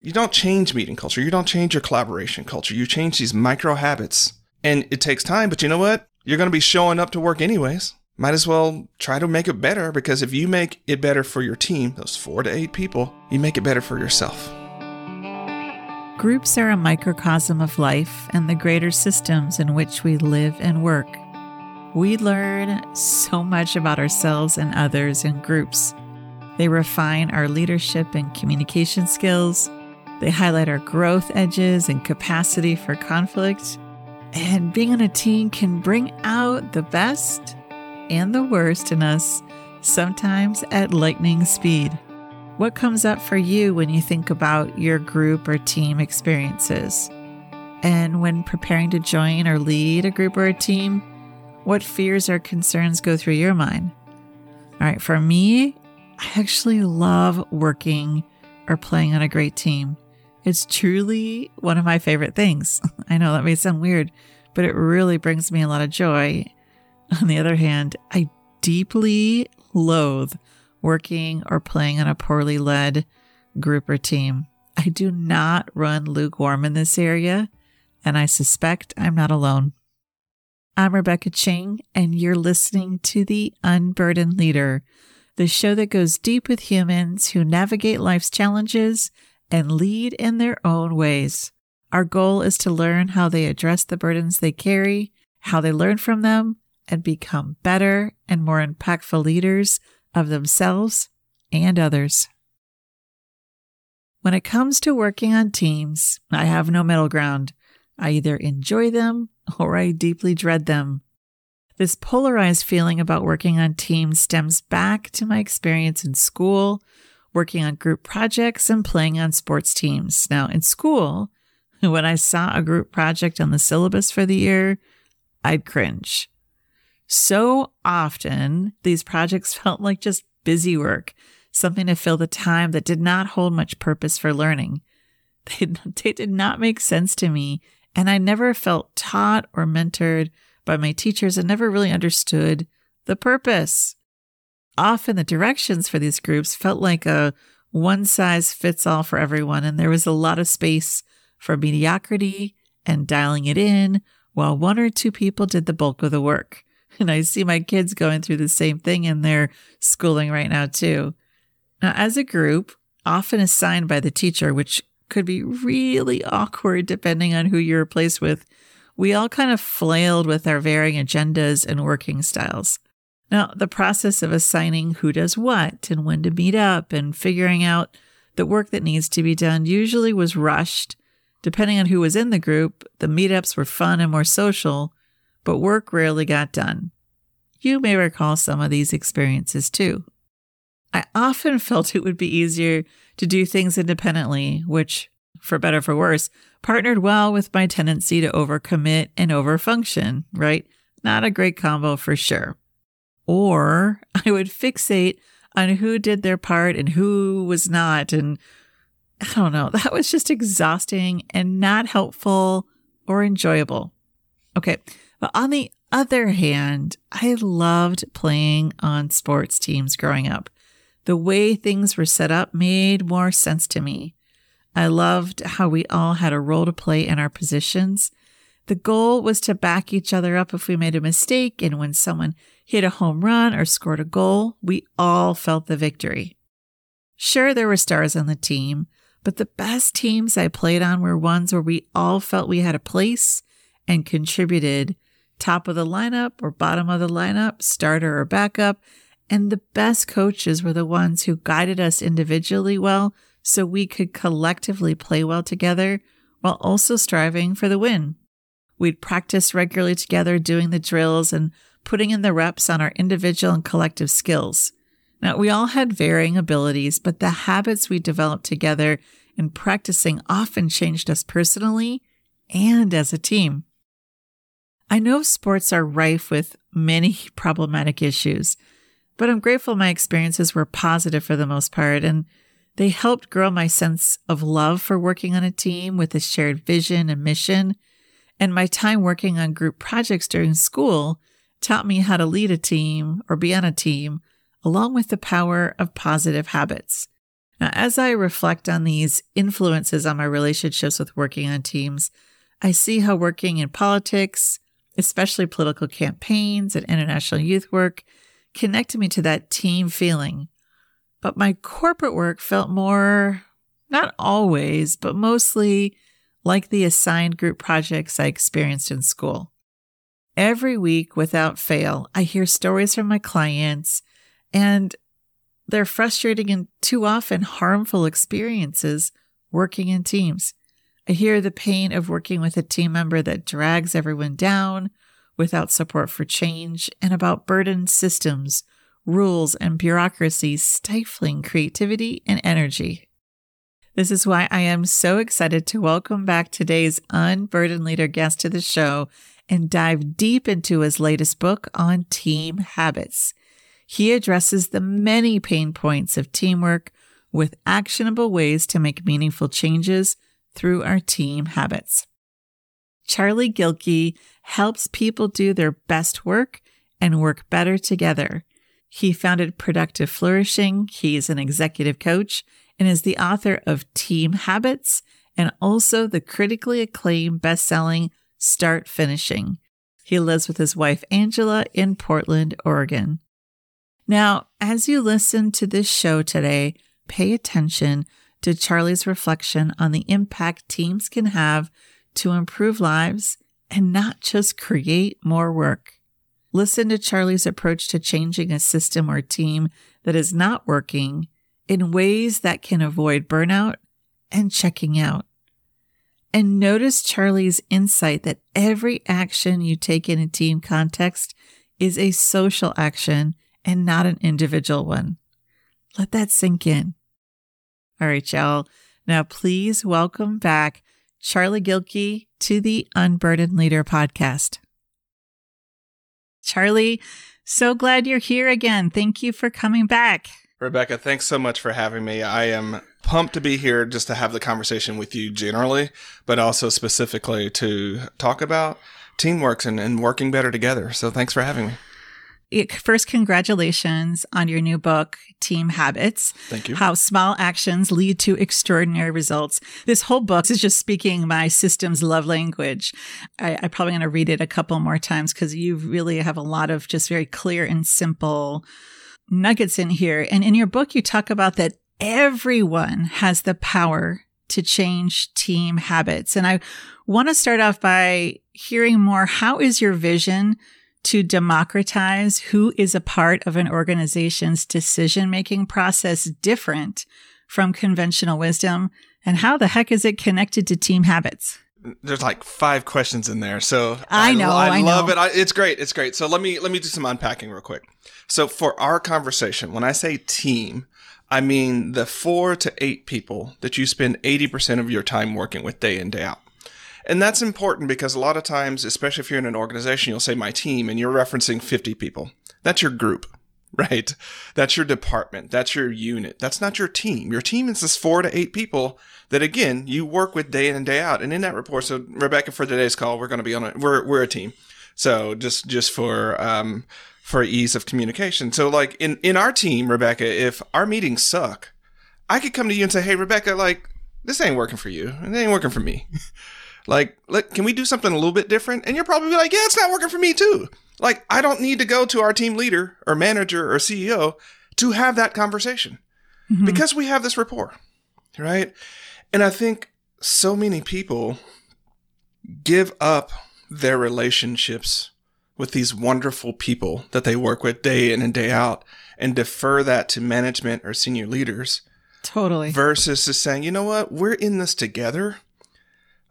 You don't change meeting culture. You don't change your collaboration culture. You change these micro habits. And it takes time, but you know what? You're going to be showing up to work anyways. Might as well try to make it better because if you make it better for your team, those four to eight people, you make it better for yourself. Groups are a microcosm of life and the greater systems in which we live and work. We learn so much about ourselves and others in groups. They refine our leadership and communication skills. They highlight our growth edges and capacity for conflict. And being on a team can bring out the best and the worst in us, sometimes at lightning speed. What comes up for you when you think about your group or team experiences? And when preparing to join or lead a group or a team, what fears or concerns go through your mind? All right, for me, I actually love working or playing on a great team. It's truly one of my favorite things. I know that may sound weird, but it really brings me a lot of joy. On the other hand, I deeply loathe working or playing on a poorly led group or team. I do not run lukewarm in this area, and I suspect I'm not alone. I'm Rebecca Ching, and you're listening to The Unburdened Leader, the show that goes deep with humans who navigate life's challenges and lead in their own ways. Our goal is to learn how they address the burdens they carry, how they learn from them, and become better and more impactful leaders of themselves and others. When it comes to working on teams, I have no middle ground. I either enjoy them or I deeply dread them. This polarized feeling about working on teams stems back to my experience in school, working on group projects, and playing on sports teams. Now, in school, when I saw a group project on the syllabus for the year, I'd cringe. So often, these projects felt like just busy work, something to fill the time that did not hold much purpose for learning. They, they did not make sense to me, and I never felt taught or mentored by my teachers and never really understood the purpose. Often, the directions for these groups felt like a one size fits all for everyone, and there was a lot of space for mediocrity and dialing it in while one or two people did the bulk of the work. And I see my kids going through the same thing in their schooling right now, too. Now, as a group, often assigned by the teacher, which could be really awkward depending on who you're replaced with, we all kind of flailed with our varying agendas and working styles. Now, the process of assigning who does what and when to meet up and figuring out the work that needs to be done usually was rushed. Depending on who was in the group, the meetups were fun and more social, but work rarely got done. You may recall some of these experiences too. I often felt it would be easier to do things independently, which, for better or for worse, partnered well with my tendency to overcommit and overfunction, right? Not a great combo for sure. Or I would fixate on who did their part and who was not. And I don't know, that was just exhausting and not helpful or enjoyable. Okay, but on the other hand, I loved playing on sports teams growing up. The way things were set up made more sense to me. I loved how we all had a role to play in our positions. The goal was to back each other up if we made a mistake, and when someone hit a home run or scored a goal, we all felt the victory. Sure, there were stars on the team, but the best teams I played on were ones where we all felt we had a place and contributed top of the lineup or bottom of the lineup, starter or backup. And the best coaches were the ones who guided us individually well so we could collectively play well together while also striving for the win. We'd practice regularly together doing the drills and putting in the reps on our individual and collective skills. Now, we all had varying abilities, but the habits we developed together in practicing often changed us personally and as a team. I know sports are rife with many problematic issues, but I'm grateful my experiences were positive for the most part, and they helped grow my sense of love for working on a team with a shared vision and mission. And my time working on group projects during school taught me how to lead a team or be on a team, along with the power of positive habits. Now, as I reflect on these influences on my relationships with working on teams, I see how working in politics, especially political campaigns and international youth work, connected me to that team feeling. But my corporate work felt more, not always, but mostly like the assigned group projects I experienced in school. Every week, without fail, I hear stories from my clients, and they're frustrating and too often harmful experiences working in teams. I hear the pain of working with a team member that drags everyone down without support for change and about burdened systems, rules, and bureaucracy stifling creativity and energy. This is why I am so excited to welcome back today's Unburdened Leader guest to the show and dive deep into his latest book on team habits. He addresses the many pain points of teamwork with actionable ways to make meaningful changes through our team habits. Charlie Gilkey helps people do their best work and work better together. He founded Productive Flourishing. He's an executive coach and is the author of Team Habits and also the critically acclaimed best-selling Start Finishing. He lives with his wife Angela in Portland, Oregon. Now, as you listen to this show today, pay attention to Charlie's reflection on the impact teams can have to improve lives and not just create more work. Listen to Charlie's approach to changing a system or team that is not working in ways that can avoid burnout and checking out. And notice Charlie's insight that every action you take in a team context is a social action and not an individual one. Let that sink in. All right, y'all. Now, please welcome back Charlie Gilkey to the Unburdened Leader podcast. Charlie, so glad you're here again. Thank you for coming back. Rebecca, thanks so much for having me. I am pumped to be here just to have the conversation with you generally, but also specifically to talk about teamwork and, and working better together. So thanks for having me first, congratulations on your new book, Team Habits. Thank you. How small actions lead to extraordinary results. This whole book is just speaking my system's love language. I, I probably going to read it a couple more times because you really have a lot of just very clear and simple nuggets in here. And in your book, you talk about that everyone has the power to change team habits. And I want to start off by hearing more. How is your vision to democratize who is a part of an organization's decision making process different from conventional wisdom? And how the heck is it connected to team habits? There's like five questions in there, so I know, I, I love know. it. I, it's great, it's great. So let me let me do some unpacking real quick. So for our conversation, when I say team, I mean the four to eight people that you spend 80% of your time working with day in, day out. And that's important because a lot of times, especially if you're in an organization, you'll say my team and you're referencing 50 people. That's your group, right? That's your department. That's your unit. That's not your team. Your team is just four to eight people that again, you work with day in and day out. And in that report, so Rebecca, for today's call, we're going to be on it. We're, we're a team. So just, just for, um, for ease of communication. So like in, in our team, Rebecca, if our meetings suck, I could come to you and say, Hey, Rebecca, like this ain't working for you. And it ain't working for me. Like, let, can we do something a little bit different? And you're probably like, yeah, it's not working for me too. Like, I don't need to go to our team leader or manager or CEO to have that conversation mm-hmm. because we have this rapport, right? And I think so many people give up their relationships with these wonderful people that they work with day in and day out and defer that to management or senior leaders. Totally. Versus just saying, you know what, we're in this together.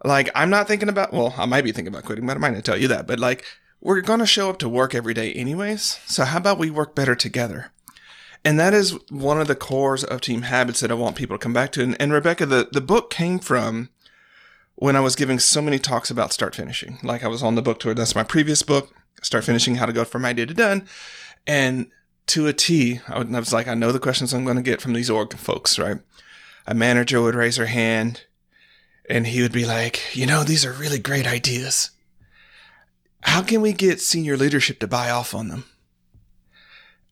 Like, I'm not thinking about, well, I might be thinking about quitting, but I might not tell you that. But like, we're going to show up to work every day anyways. So how about we work better together? And that is one of the cores of team habits that I want people to come back to. And, and Rebecca, the, the book came from when I was giving so many talks about start finishing. Like I was on the book tour. That's my previous book, Start Finishing, How to Go From Idea to Done. And to a T, I was like, I know the questions I'm going to get from these org folks, right? A manager would raise her hand and he would be like, you know, these are really great ideas. How can we get senior leadership to buy off on them?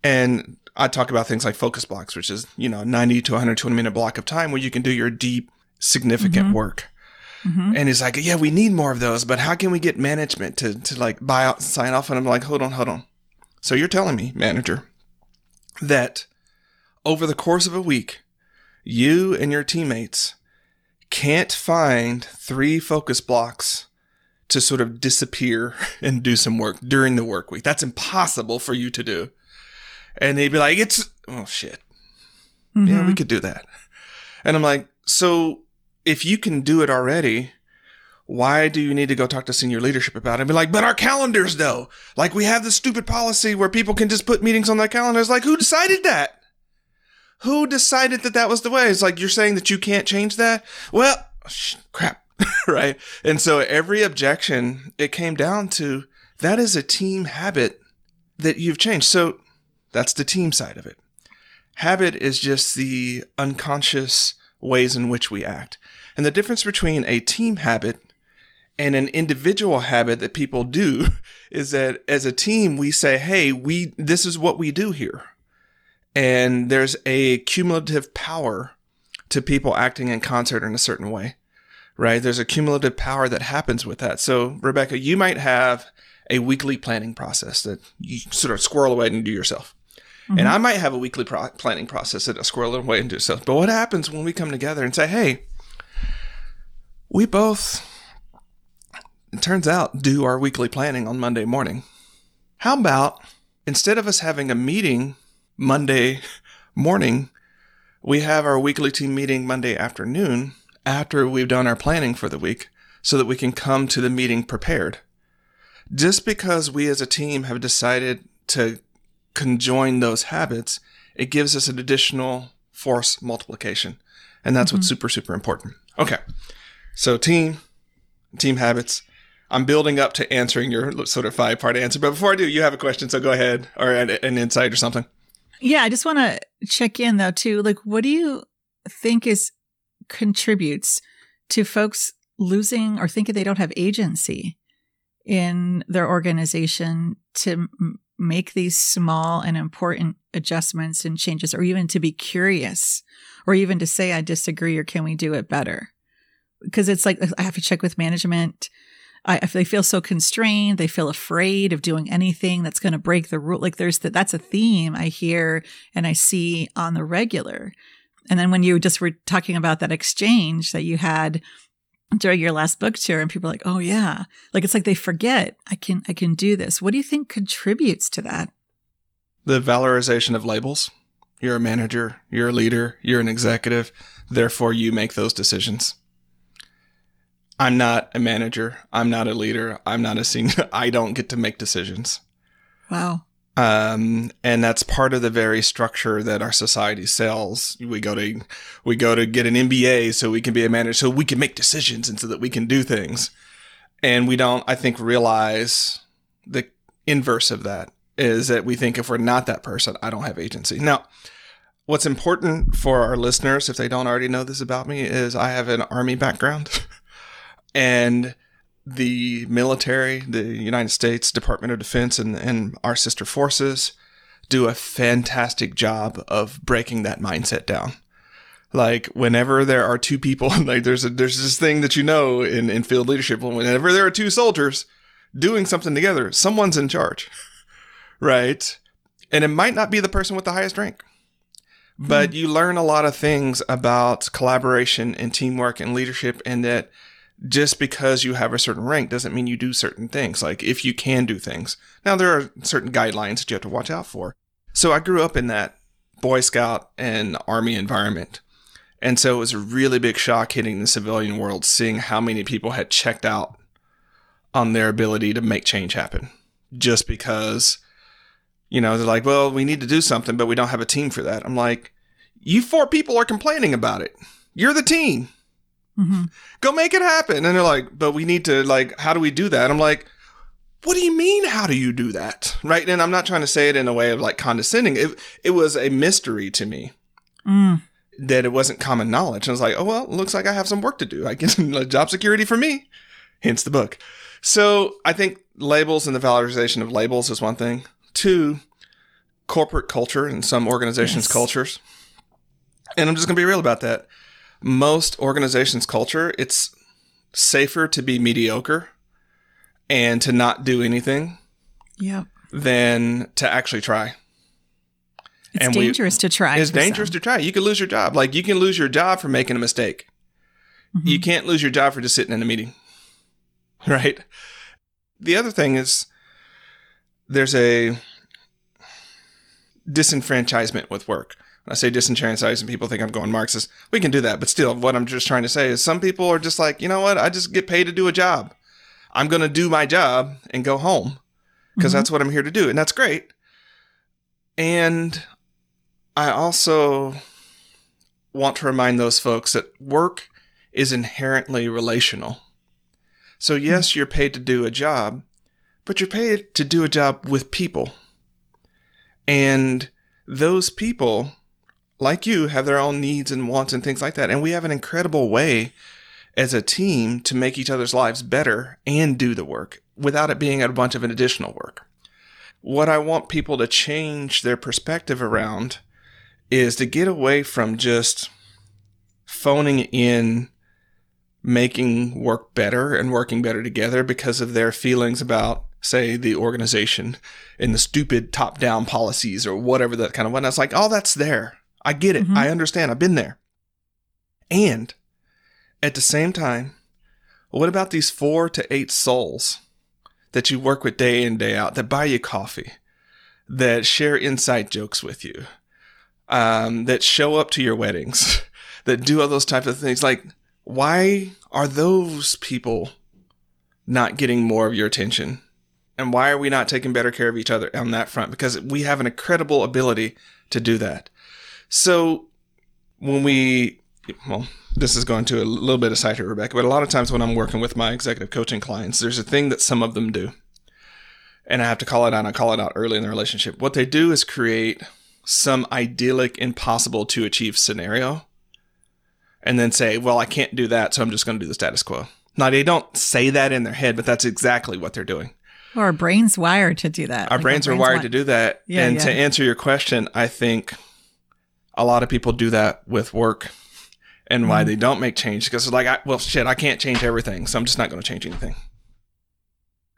And I talk about things like focus blocks, which is, you know, 90 to 120 minute block of time where you can do your deep, significant mm-hmm. work. Mm-hmm. And he's like, yeah, we need more of those, but how can we get management to, to like buy out, sign off? And I'm like, hold on, hold on. So you're telling me, manager, that over the course of a week, you and your teammates can't find three focus blocks to sort of disappear and do some work during the work week. That's impossible for you to do. And they'd be like, it's, oh shit. Yeah, we mm-hmm. could do that. And I'm like, so if you can do it already, why do you need to go talk to senior leadership about it and be like, but our calendars though? Like we have this stupid policy where people can just put meetings on their calendars. Like who decided that? Who decided that that was the way? It's like you're saying that you can't change that? Well, sh- crap. right? And so every objection, it came down to that is a team habit that you've changed. So that's the team side of it. Habit is just the unconscious ways in which we act. And the difference between a team habit and an individual habit that people do is that as a team, we say, Hey, we, this is what we do here. And there's a cumulative power to people acting in concert in a certain way, right? There's a cumulative power that happens with that. So, Rebecca, you might have a weekly planning process that you sort of squirrel away and do yourself. And mm-hmm. I might have a weekly pro- planning process that I squirrel away and do yourself. But what happens when we come together and say, hey, we both, it turns out, do our weekly planning on Monday morning. How about instead of us having a meeting Monday morning, we have our weekly team meeting Monday afternoon after we've done our planning for the week so that we can come to the meeting prepared. Just because we as a team have decided to conjoin those habits, it gives us an additional force multiplication. And that's what's mm-hmm. super, super important. Okay. So team, team habits. I'm building up to answering your sort of five part answer. But before I do, you have a question. So go ahead or an, an insight or something. Yeah, I just want to check in though too. Like, what do you think is contributes to folks losing or thinking they don't have agency in their organization to m- make these small and important adjustments and changes, or even to be curious, or even to say, I disagree, or can we do it better? Because it's like, I have to check with management. I, if they feel so constrained, they feel afraid of doing anything that's going to break the rule. Like there's that, that's a theme I hear and I see on the regular. And then when you just were talking about that exchange that you had during your last book tour and people are like, "Oh yeah." Like it's like they forget, I can I can do this. What do you think contributes to that? The valorization of labels. You're a manager, you're a leader, you're an executive, therefore you make those decisions. I'm not a manager, I'm not a leader, I'm not a senior. I don't get to make decisions. Wow. um, and that's part of the very structure that our society sells. We go to we go to get an MBA so we can be a manager, so we can make decisions, and so that we can do things. And we don't, I think, realize the inverse of that is that we think if we're not that person, I don't have agency. Now, what's important for our listeners, if they don't already know this about me, is I have an army background, and the military, the United States Department of Defense, and, and our sister forces do a fantastic job of breaking that mindset down. Like whenever there are two people, like there's a, there's this thing that you know in, in field leadership. Whenever there are two soldiers doing something together, someone's in charge, right? And it might not be the person with the highest rank, but hmm. you learn a lot of things about collaboration and teamwork and leadership, and that just because you have a certain rank doesn't mean you do certain things. Like if you can do things. Now there are certain guidelines that you have to watch out for. So I grew up in that Boy Scout and Army environment. And so it was a really big shock hitting the civilian world, seeing how many people had checked out on their ability to make change happen. Just because, you know, they're like, well, we need to do something, but we don't have a team for that. I'm like, you four people are complaining about it. You're the team hmm go make it happen. And they're like, but we need to like, how do we do that? I'm like, what do you mean? How do you do that? Right. And I'm not trying to say it in a way of like condescending. It, it was a mystery to me Mm. that it wasn't common knowledge. And I was like, oh, well, looks like I have some work to do. I get job security for me. Hence the book. So I think labels and the valorization of labels is one thing. Two, corporate culture and some organizations' Yes. cultures. And I'm just going to be real about that. Most organizations' culture, it's safer to be mediocre and to not do anything Yep. than to actually try. It's And we- dangerous to try. It's dangerous some. to try. You could lose your job. Like you can lose your job for making a mistake. Mhm. You can't lose your job for just sitting in a meeting. Right? The other thing is there's a disenfranchisement with work. I say disenfranchisement, people think I'm going Marxist. We can do that, but still, what I'm just trying to say is some people are just like, you know what? I just get paid to do a job. I'm going to do my job and go home because Mhm. that's what I'm here to do. And that's great. And I also want to remind those folks that work is inherently relational. So, yes, you're paid to do a job, but you're paid to do a job with people. And those people, like you, have their own needs and wants and things like that. And we have an incredible way as a team to make each other's lives better and do the work without it being a bunch of additional work. What I want people to change their perspective around is to get away from just phoning in making work better and working better together because of their feelings about say the organization and the stupid top down policies or whatever that kind of one. It's like, oh, that's there. I get it. Mhm. I understand. I've been there. And at the same time, what about these four to eight souls that you work with day in, day out, that buy you coffee, that share inside jokes with you, um, that show up to your weddings, that do all those types of things? Like, why are those people not getting more of your attention? And why are we not taking better care of each other on that front? Because we have an incredible ability to do that. So when we, well, this is going to a little bit aside side here, Rebecca, but a lot of times when I'm working with my executive coaching clients, there's a thing that some of them do. And I have to call it out. I call it out early in the relationship. What they do is create some idyllic, impossible to achieve scenario and then say, well, I can't do that, so I'm just going to do the status quo. Now, they don't say that in their head, but that's exactly what they're doing. Or our brains wired to do that. Our Like, brains are wired wi- to do that. Yeah, and to answer your question, I think a lot of people do that with work and why Mhm. they don't make change because it's like, I, well, shit, I can't change everything, so I'm just not going to change anything.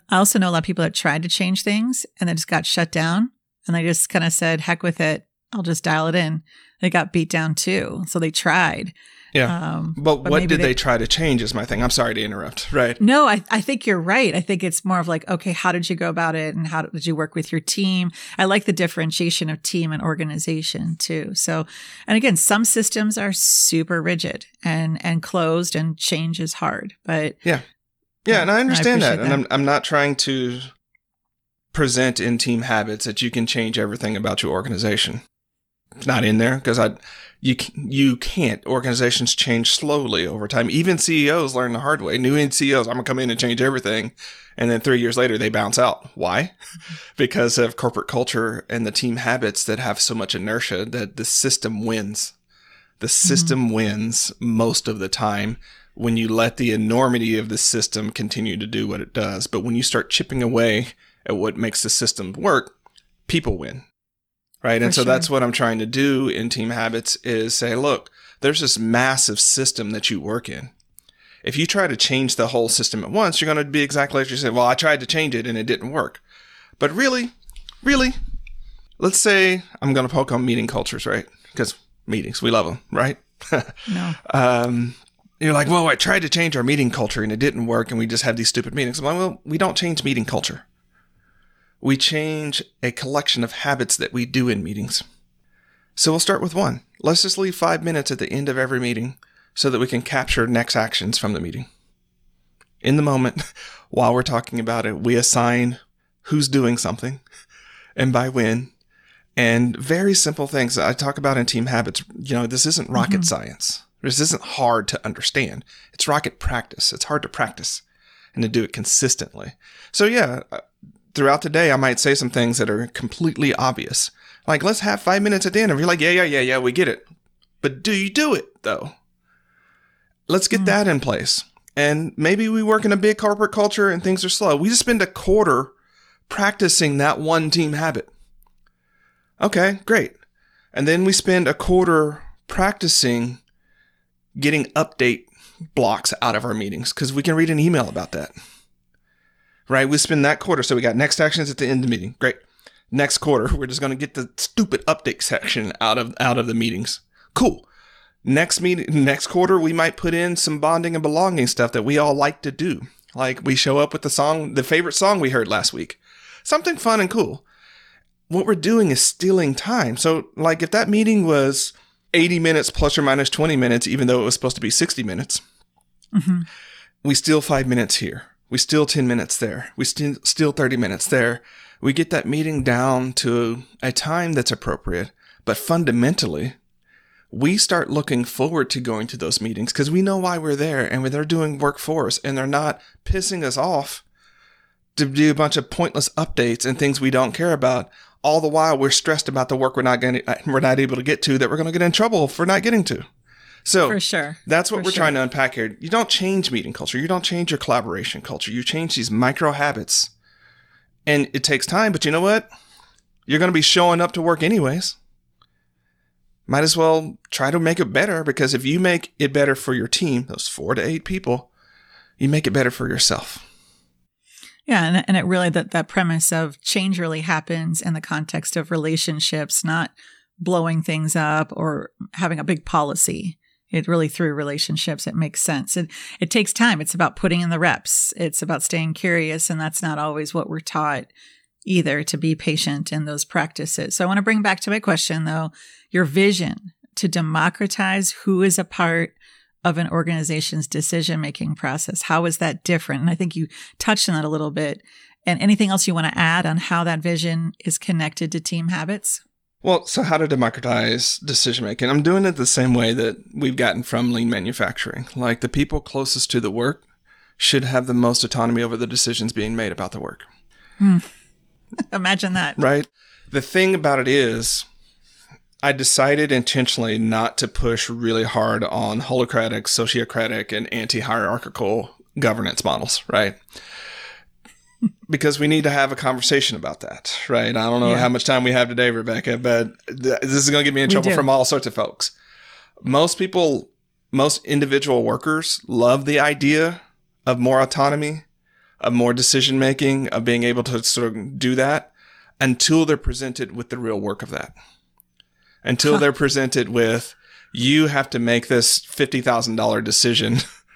I also know a lot of people that tried to change things and they just got shut down and they just kind of said, heck with it. I'll just dial it in. They got beat down too. So they tried. Yeah. Um, But, But what did they, they- try to change is my thing. I'm sorry to interrupt. Right. no, I, I think you're right. I think it's more of like, okay, how did you go about it? And how did you work with your team? I like the differentiation of team and organization too. So, and again, some systems are super rigid and, and closed and change is hard, but Yeah, Yeah. and I I understand that. And. I'm, I'm not trying to present in team habits that you can change everything about your organization. It's not in there because I, you, you can't. Organizations change slowly over time. Even CEOs learn the hard way. New CEOs, I'm gonna come in and change everything, and then three years later they bounce out. Why? because of corporate culture and the team habits that have so much inertia that the system wins. The mm-hmm. system wins most of the time when you let the enormity of the system continue to do what it does. But when you start chipping away at what makes the system work, people win. Right. and so sure. that's what I'm trying to do in team habits is say, look, there's this massive system that you work in. If you try to change the whole system at once, you're going to be exactly like you said. Well, I tried to change it and it didn't work. But really, really, let's say I'm going to poke on meeting cultures, right? Because meetings, we love them, right? no. um, you're like, well, I tried to change our meeting culture and it didn't work, and we just have these stupid meetings. I'm like, well, we don't change meeting culture. We change a collection of habits that we do in meetings. So we'll start with one. Let's just leave five minutes at the end of every meeting so that we can capture next actions from the meeting. In the moment, while we're talking about it, we assign who's doing something and by when and very simple things that I talk about in team habits. You know, this isn't rocket Mhm. science. This isn't hard to understand. It's rocket practice. It's hard to practice and to do it consistently. So yeah, throughout the day, I might say some things that are completely obvious. Like, let's have five minutes at the end. And you're like, yeah, yeah, yeah, yeah, we get it. But do you do it though? Let's get Mm. that in place. And maybe we work in a big corporate culture and things are slow. We just spend a quarter practicing that one team habit. Okay, great. And then we spend a quarter practicing getting update blocks out of our meetings because we can read an email about that. Right? We spend that quarter. So we got next actions at the end of the meeting. Great. Next quarter, we're just going to get the stupid update section out of out of the meetings. Cool. Next meeting, next quarter, we might put in some bonding and belonging stuff that we all like to do. Like we show up with the song, the favorite song we heard last week. Something fun and cool. What we're doing is stealing time. So, like, if that meeting was 80 minutes plus or minus 20 minutes, even though it was supposed to be 60 minutes, Mm-hmm. we steal five minutes here. We steal 10 minutes there. We steal, steal 30 minutes there. We get that meeting down to a time that's appropriate. But fundamentally, we start looking forward to going to those meetings because we know why we're there and they're doing work for us and they're not pissing us off to do a bunch of pointless updates and things we don't care about. All the while we're stressed about the work we're not going we're not able to get to that we're going to get in trouble for not getting to. So For sure. that's what For we're sure. trying to unpack here. You don't change meeting culture. You don't change your collaboration culture. You change these micro habits. And it takes time, but you know what? You're going to be showing up to work anyways. Might as well try to make it better because if you make it better for your team, those four to eight people, you make it better for yourself. Yeah, and, and it really that that premise of change really happens in the context of relationships, not blowing things up or having a big policy. It really through relationships it makes sense. It it takes time. It's about putting in the reps. It's about staying curious, and that's not always what we're taught either. To be patient in those practices. So I want to bring back to my question though, your vision to democratize who is a part of an organization's decision making process. How is that different? And I think you touched on that a little bit. And anything else you want to add on how that vision is connected to team habits? Well, so how to democratize decision making? I'm doing it the same way that we've gotten from lean manufacturing. Like the people closest to the work should have the most autonomy over the decisions being made about the work, hmm. Imagine that. right? The thing about it is, I decided intentionally not to push really hard on holacratic, sociocratic, and anti hierarchical governance models, right? Because we need to have a conversation about that, right? I don't know Yeah. how much time we have today, Rebecca, but th- this is going to get me in trouble from all sorts of folks. Most people, most individual workers love the idea of more autonomy, of more decision making, of being able to sort of do that until they're presented with the real work of that. Until Huh. they're presented with, you have to make this $50,000 decision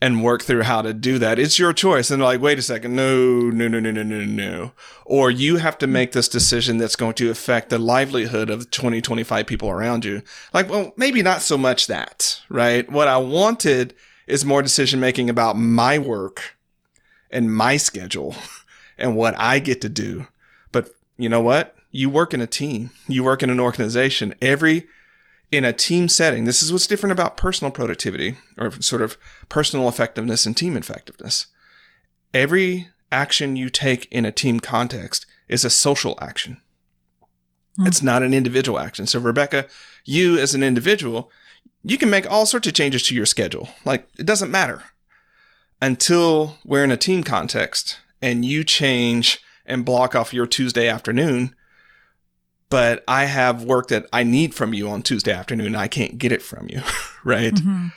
and work through how to do that. It's your choice. And like, wait a second, no, no, no, no, no, no, no. Or you have to make this decision that's going to affect the livelihood of 20, 25 people around you. Like, well, maybe not so much that, right? What I wanted is more decision making about my work and my schedule and what I get to do. But you know what? You work in a team, you work in an organization. Every in a team setting, this is what's different about personal productivity or sort of personal effectiveness and team effectiveness. Every action you take in a team context is a social action. Hmm. It's not an individual action. So, Rebecca, you as an individual, you can make all sorts of changes to your schedule. Like, it doesn't matter until we're in a team context and you change and block off your Tuesday afternoon but I have work that I need from you on Tuesday afternoon. And I can't get it from you, right? Mhm.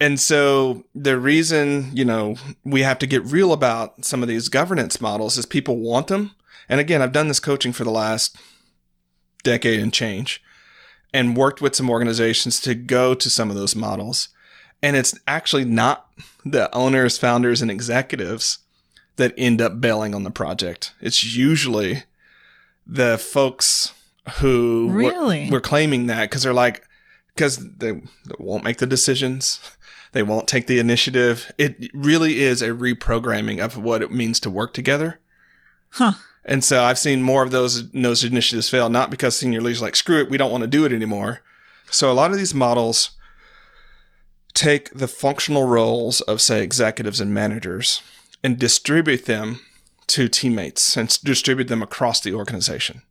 And so the reason, you know, we have to get real about some of these governance models is people want them. And again, I've done this coaching for the last decade and change and worked with some organizations to go to some of those models. And it's actually not the owners, founders, and executives that end up bailing on the project. It's usually the folks who were- Really? were, claiming that because they're like, because they, they won't make the decisions, they won't take the initiative. It really is a reprogramming of what it means to work together. Huh. And so I've seen more of those those initiatives fail, not because senior leaders are like, screw it, we don't want to do it anymore. So a lot of these models take the functional roles of, say, executives and managers and distribute them to teammates and distribute them across the organization.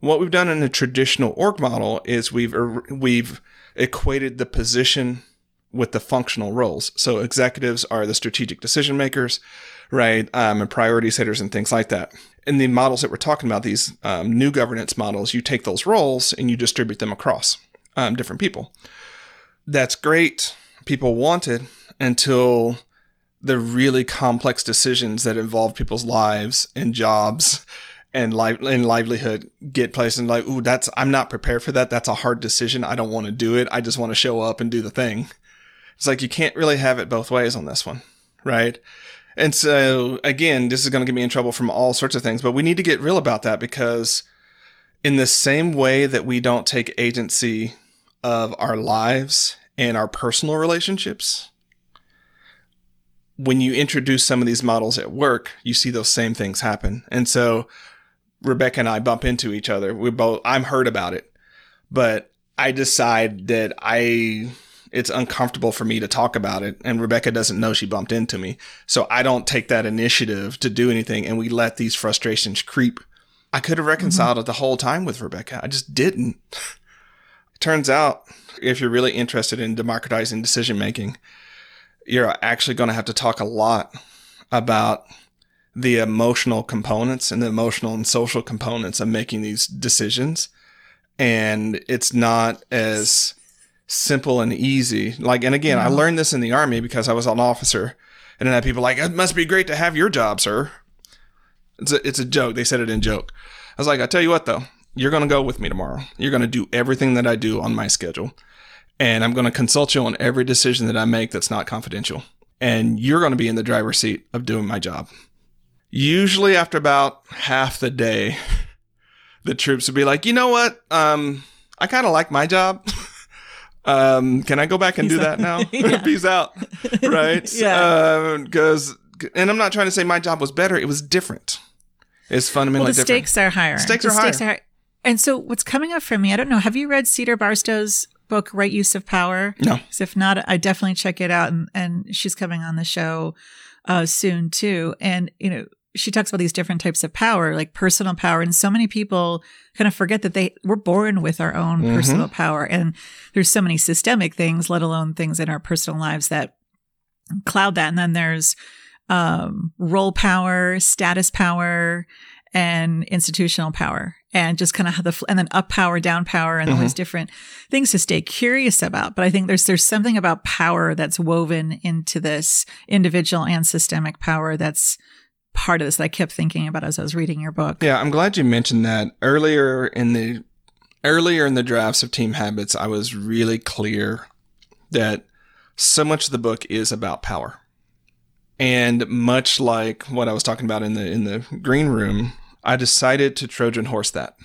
What we've done in a traditional org model is we've er- we've equated the position with the functional roles. So executives are the strategic decision makers, right? Um, and priority setters and things like that. in the models that we're talking about, these um, new governance models, you take those roles and you distribute them across um, different people. That's great. People want it until the really complex decisions that involve people's lives and jobs and life and livelihood get placed and like, ooh, that's I'm not prepared for that. That's a hard decision. I don't want to do it. I just want to show up and do the thing. It's like you can't really have it both ways on this one, right? And so, again, this is going to get me in trouble from all sorts of things, but we need to get real about that because, in the same way that we don't take agency of our lives and our personal relationships, when you introduce some of these models at work, you see those same things happen. And so, Rebecca and I bump into each other. We both, I'm heard about it, but I decide that I it's uncomfortable for me to talk about it and Rebecca doesn't know she bumped into me. So I don't take that initiative to do anything and we let these frustrations creep. I could have reconciled mm-hmm. it the whole time with Rebecca. I just didn't. it turns out if you're really interested in democratizing decision making, you're actually going to have to talk a lot about the emotional components and the emotional and social components of making these decisions. And it's not as simple and easy. Like, and again. I learned this in the army because I was an officer, and then I had people like, "It must be great to have your job, sir." It's a it's a joke. They said it in joke. I was like, I tell you what though, you're gonna go with me tomorrow. You're gonna do everything that I do on my schedule, and I'm gonna consult you on every decision that I make that's not confidential, and you're gonna be in the driver's seat of doing my job. Usually, after about half the day, the troops would be like, you know what, um, I kind of like my job. Um, can I go back and Peace do out. that now? Peace out. Right? yeah. Because, um, and I'm not trying to say my job was better. It was different. It's fundamentally well, the different. stakes are higher. Stakes the are stakes higher. Are higher. And so what's coming up for me, I don't know. Have you read Cedar Barstow's book, Right Use of Power? No. If not, I definitely check it out. And, and she's coming on the show uh, soon too. And, you know, she talks about these different types of power, like personal power. And so many people kind of forget that they we're born with our own mm-hmm. personal power. And there's so many systemic things, let alone things in our personal lives that cloud that. And then there's um, role power, status power, and institutional power. And just kind of the, and then up power, down power, and mm-hmm. all these different things to stay curious about. But I think there's, there's something about power that's woven into this individual and systemic power that's, part of this that I kept thinking about as I was reading your book. Yeah, I'm glad you mentioned that. Earlier in the earlier in the drafts of Team Habits, I was really clear that so much of the book is about power. And much like what I was talking about in the in the green room, I decided to Trojan horse that.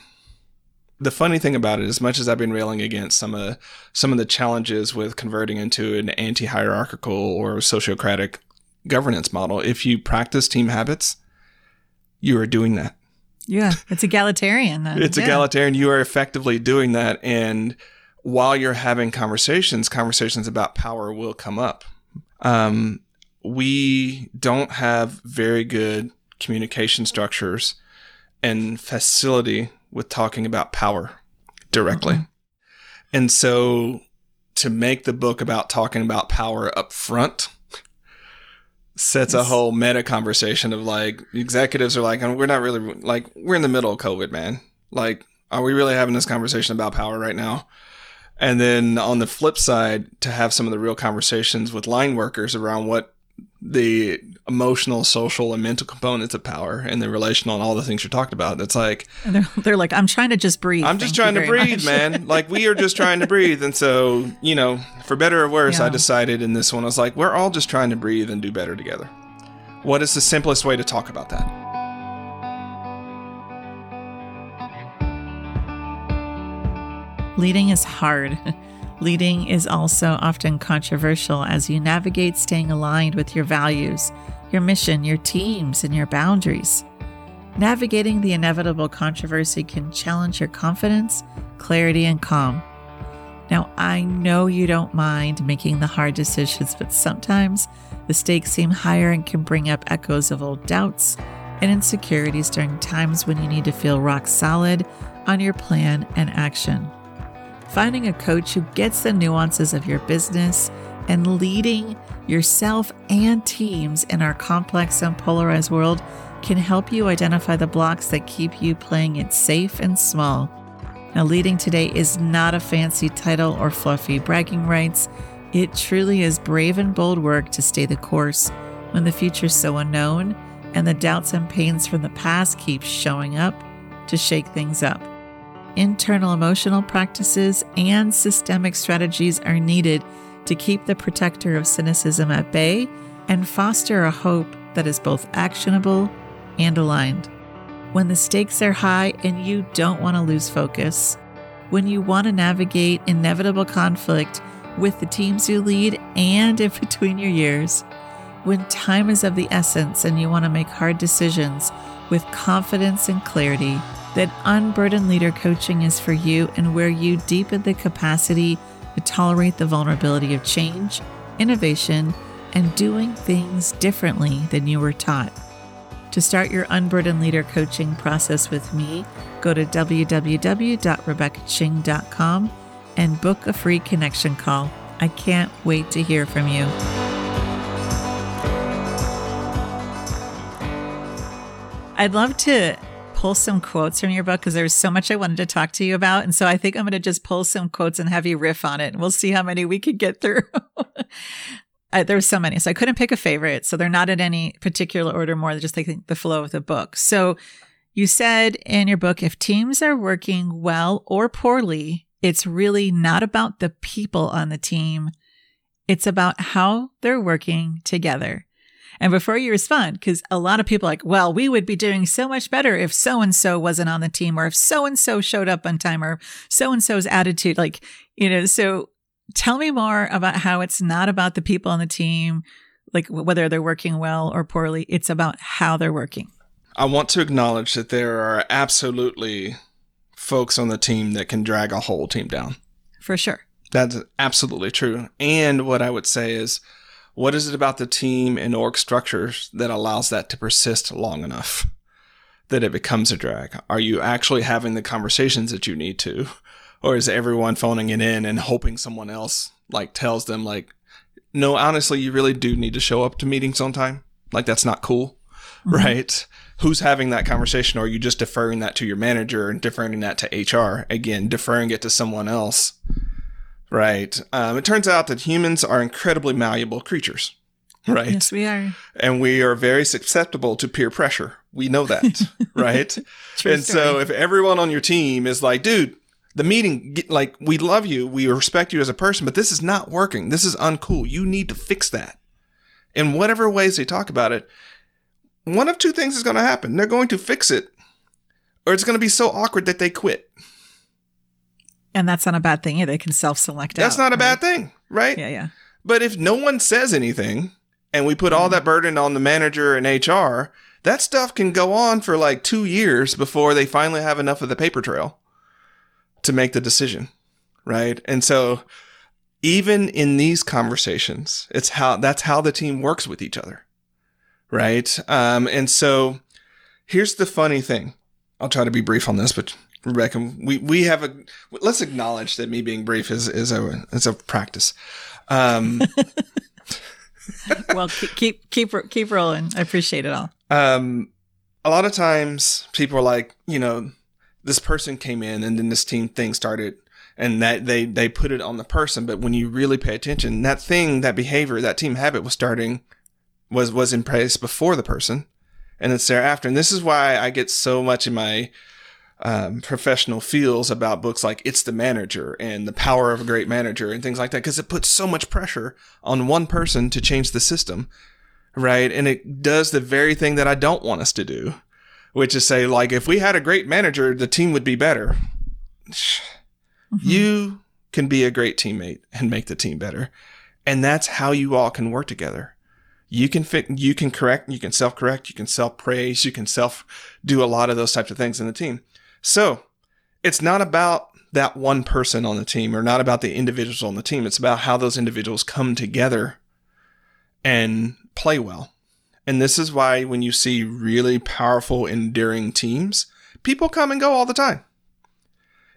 The funny thing about it, as much as I've been railing against some of some of the challenges with converting into an anti-hierarchical or sociocratic governance model. If you practice team habits, you are doing that. Yeah, it's egalitarian. Then. it's yeah. egalitarian. You are effectively doing that. And while you're having conversations, conversations about power will come up. Um, we don't have very good communication structures and facility with talking about power directly. Mm-hmm. And so to make the book about talking about power up front sets a whole meta conversation of like executives are like, we're not really like we're in the middle of COVID, man. Like, are we really having this conversation about power right now? And then on the flip side, to have some of the real conversations with line workers around what the emotional, social, and mental components of power and the relational and all the things you're talking about. It's like they're, they're like, I'm trying to just breathe. I'm just trying to breathe, man. like we are just trying to breathe. And so, you know, for better or worse, yeah. I decided in this one, I was like, we're all just trying to breathe and do better together. What is the simplest way to talk about that? Leading is hard. Leading is also often controversial as you navigate staying aligned with your values, your mission, your teams, and your boundaries. Navigating the inevitable controversy can challenge your confidence, clarity, and calm. Now, I know you don't mind making the hard decisions, but sometimes the stakes seem higher and can bring up echoes of old doubts and insecurities during times when you need to feel rock solid on your plan and action finding a coach who gets the nuances of your business and leading yourself and teams in our complex and polarized world can help you identify the blocks that keep you playing it safe and small. Now, leading today is not a fancy title or fluffy bragging rights. It truly is brave and bold work to stay the course when the future's so unknown and the doubts and pains from the past keep showing up to shake things up. Internal emotional practices and systemic strategies are needed to keep the protector of cynicism at bay and foster a hope that is both actionable and aligned. When the stakes are high and you don't want to lose focus, when you want to navigate inevitable conflict with the teams you lead and in between your years, when time is of the essence and you want to make hard decisions with confidence and clarity, that unburdened leader coaching is for you and where you deepen the capacity to tolerate the vulnerability of change, innovation, and doing things differently than you were taught. To start your unburdened leader coaching process with me, go to www.rebeccaching.com and book a free connection call. I can't wait to hear from you. I'd love to pull some quotes from your book because there's so much I wanted to talk to you about. And so I think I'm going to just pull some quotes and have you riff on it. And we'll see how many we could get through. I, there's so many. So I couldn't pick a favorite. So they're not in any particular order, more than just like the flow of the book. So you said in your book, if teams are working well or poorly, it's really not about the people on the team. It's about how they're working together. And before you respond, because a lot of people are like, well, we would be doing so much better if so and so wasn't on the team, or if so and so showed up on time, or so and so's attitude. Like, you know, so tell me more about how it's not about the people on the team, like whether they're working well or poorly. It's about how they're working. I want to acknowledge that there are absolutely folks on the team that can drag a whole team down. For sure. That's absolutely true. And what I would say is, what is it about the team and org structures that allows that to persist long enough that it becomes a drag? Are you actually having the conversations that you need to? Or is everyone phoning it in and hoping someone else like tells them like, no, honestly, you really do need to show up to meetings on time? Like that's not cool. Mm-hmm. Right? Who's having that conversation? Or are you just deferring that to your manager and deferring that to HR? Again, deferring it to someone else Right. Um, it turns out that humans are incredibly malleable creatures. Right. Yes, we are. And we are very susceptible to peer pressure. We know that. right. True and story. so if everyone on your team is like, dude, the meeting, like, we love you, we respect you as a person, but this is not working. This is uncool. You need to fix that. In whatever ways they talk about it, one of two things is going to happen. They're going to fix it, or it's going to be so awkward that they quit. And that's not a bad thing either. They can self select That's not a right? bad thing, right? Yeah, yeah. But if no one says anything and we put all mm-hmm. that burden on the manager and HR, that stuff can go on for like two years before they finally have enough of the paper trail to make the decision. Right. And so even in these conversations, it's how that's how the team works with each other. Right. Um, and so here's the funny thing. I'll try to be brief on this, but Rebecca, we, we have a let's acknowledge that me being brief is is a is a practice. Um, well, keep keep keep rolling. I appreciate it all. Um, a lot of times people are like, you know, this person came in and then this team thing started and that they they put it on the person, but when you really pay attention, that thing, that behavior, that team habit was starting was was in place before the person and it's there after. And this is why I get so much in my um, professional feels about books like It's the Manager and The Power of a Great Manager and things like that because it puts so much pressure on one person to change the system, right? And it does the very thing that I don't want us to do, which is say, like, if we had a great manager, the team would be better. Mm-hmm. You can be a great teammate and make the team better. And that's how you all can work together. You can fit, you can correct, you can self correct, you can self praise, you can self do a lot of those types of things in the team. So it's not about that one person on the team or not about the individuals on the team. It's about how those individuals come together and play well. And this is why when you see really powerful, enduring teams, people come and go all the time.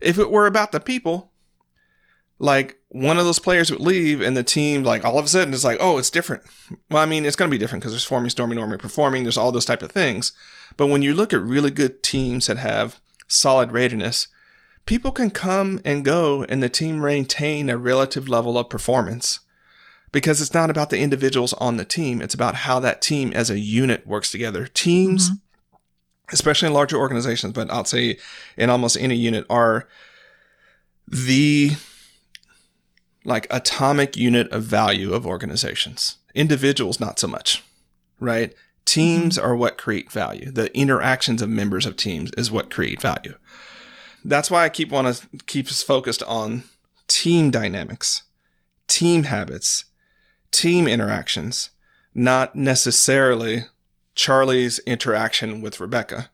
If it were about the people, like one of those players would leave and the team like all of a sudden it's like oh it's different well i mean it's going to be different because there's forming storming norming performing there's all those type of things but when you look at really good teams that have solid readiness people can come and go and the team maintain a relative level of performance because it's not about the individuals on the team it's about how that team as a unit works together teams Mhm. especially in larger organizations but i'll say in almost any unit are the like atomic unit of value of organizations. Individuals, not so much, right? Teams mm-hmm. are what create value. The interactions of members of teams is what create value. That's why I keep want to keep us focused on team dynamics, team habits, team interactions, not necessarily Charlie's interaction with Rebecca.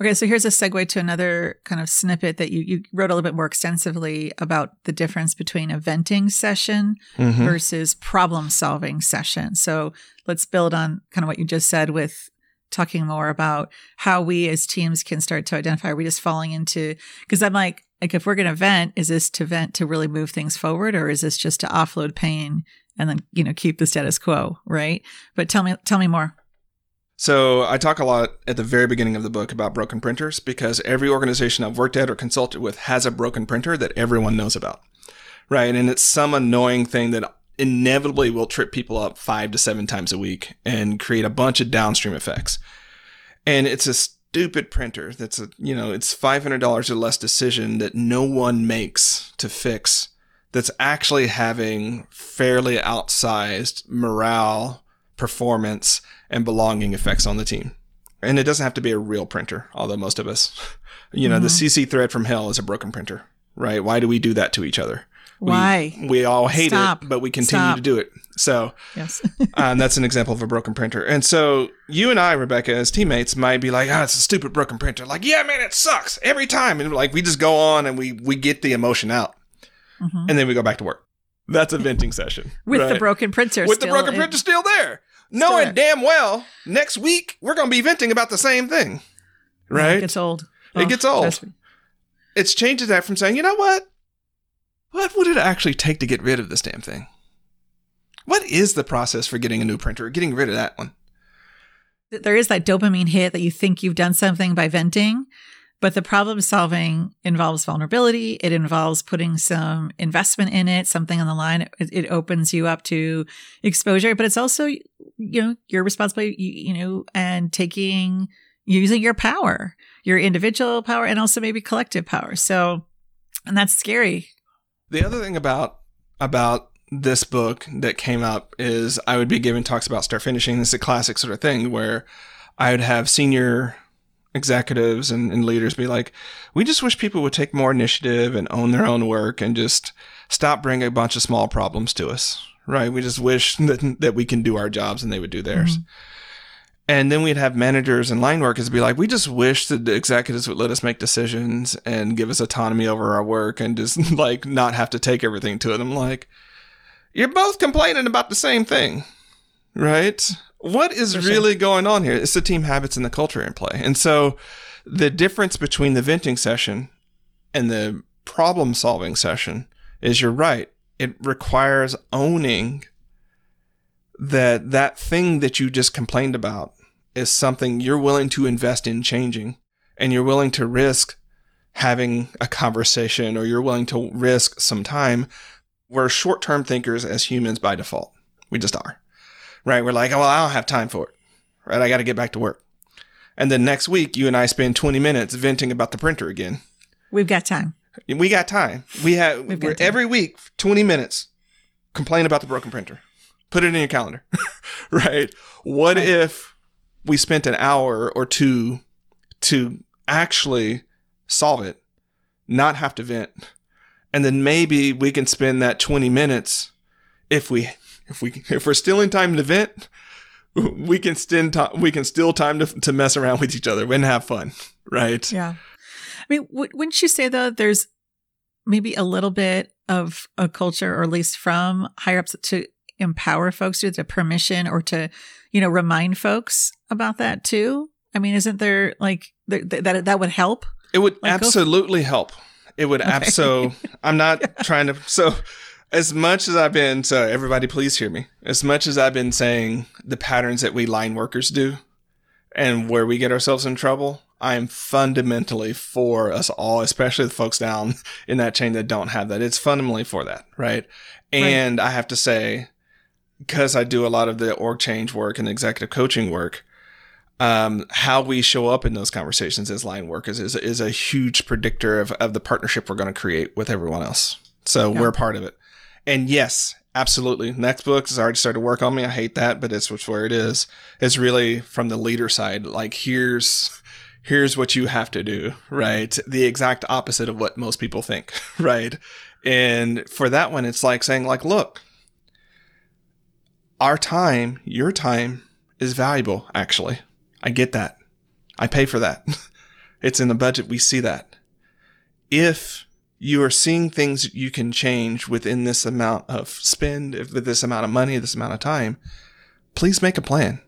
Okay, so here's a segue to another kind of snippet that you, you wrote a little bit more extensively about the difference between a venting session Mhm. versus problem solving session. So let's build on kind of what you just said with talking more about how we as teams can start to identify are we just falling into because I'm like like if we're going to vent is this to vent to really move things forward or is this just to offload pain and then you know keep the status quo, right? But tell me tell me more. So I talk a lot at the very beginning of the book about broken printers because every organization I've worked at or consulted with has a broken printer that everyone knows about. Right. And it's some annoying thing that inevitably will trip people up five to seven times a week and create a bunch of downstream effects. And it's a stupid printer that's a, you know, it's $500 or less decision that no one makes to fix that's actually having fairly outsized morale, performance, and belonging effects on the team. And it doesn't have to be a real printer, although most of us, you know, the Mhm. CC thread from hell is a broken printer, right? Why do we do that to each other? Why? We, all hate Stop. it, but we continue Stop. to do it. So Yes. um, that's an example of a broken printer. And so you and I, Rebecca, as teammates, might be like, "Ah, it's a stupid broken printer." Like, yeah, man, it sucks every time. And like we just go on and we we get the emotion out, Mhm. and then we go back to work. That's a venting session With the broken printer with the broken in- printer still there, knowing there. damn well next week we're going to be venting about the same thing, Right? It gets old. It gets oh, old. it's changes that from saying, you know what? What would it actually take to get rid of this damn thing? What is the process for getting a new printer, or getting rid of that one? there is that dopamine hit that you think you've done something by venting, but the problem solving involves vulnerability. It involves putting some investment in it, something on the line. It, it opens you up to exposure, but it's also, you know, your responsibility, you, you know, and taking, using your power, your individual power and also maybe collective power. So, and that's scary. The other thing about about this book that came up is I would be giving talks about start finishing. This is a classic sort of thing where I would have senior executives and, and leaders be like, "We just wish people would take more initiative and own their own work and just stop bringing a bunch of small problems to us." Right? We just wish that that we can do our jobs and they would do theirs. Mm-hmm. And then we'd have managers and line workers be like, we just wish that the executives would let us make decisions and give us autonomy over our work and just like not have to take everything to them. Like, you're both complaining about the same thing, right? What is really going on here? It's the team habits and the culture in play. And so the difference between the venting session and the problem solving session is you're right. It requires owning that that thing that you just complained about is something you're willing to invest in changing and you're willing to risk having a conversation or you're willing to risk some time. We're short term thinkers as humans by default. We just are. Right? We're like, oh, well, I don't have time for it. Right? I got to get back to work. And then next week, you and I spend 20 minutes venting about the printer again. We've got time. We got time. We have we're, time. every week, 20 minutes, complain about the broken printer. Put it in your calendar. right? What Right. if we spent an hour or two to actually solve it, not have to vent, and then maybe we can spend that 20 minutes if we if we if we're still in time to vent, we can still time we can still time to to mess around with each other and have fun, right? Yeah. I mean, wouldn't you say though, there's maybe a little bit of a culture, or at least from higher ups, to empower folks with the permission or to, you know, remind folks about that too? I mean, isn't there like th- th- that that would help? It would Like, absolutely help. It would Okay. abso. I'm not trying to. So, as much as I've been, so everybody please hear me. As much as I've been saying the patterns that we line workers do and where we get ourselves in trouble, I am fundamentally for us all, especially the folks down in that chain that don't have that. It's fundamentally for that, right? And right. I have to say, because I do a lot of the org change work and executive coaching work, um, how we show up in those conversations as line workers is, is a huge predictor of, of the partnership we're going to create with everyone else. So yeah. we're part of it. And yes, absolutely. Next book has already started to work on me. I hate that, but it's where it is. It's really from the leader side. Like here's here's what you have to do, right? The exact opposite of what most people think, right? And for that one, it's like saying, like, look, our time, your time is valuable, actually. I get that. I pay for that. it's in the budget. We see that. If you are seeing things you can change within this amount of spend, with this amount of money, this amount of time, please make a plan.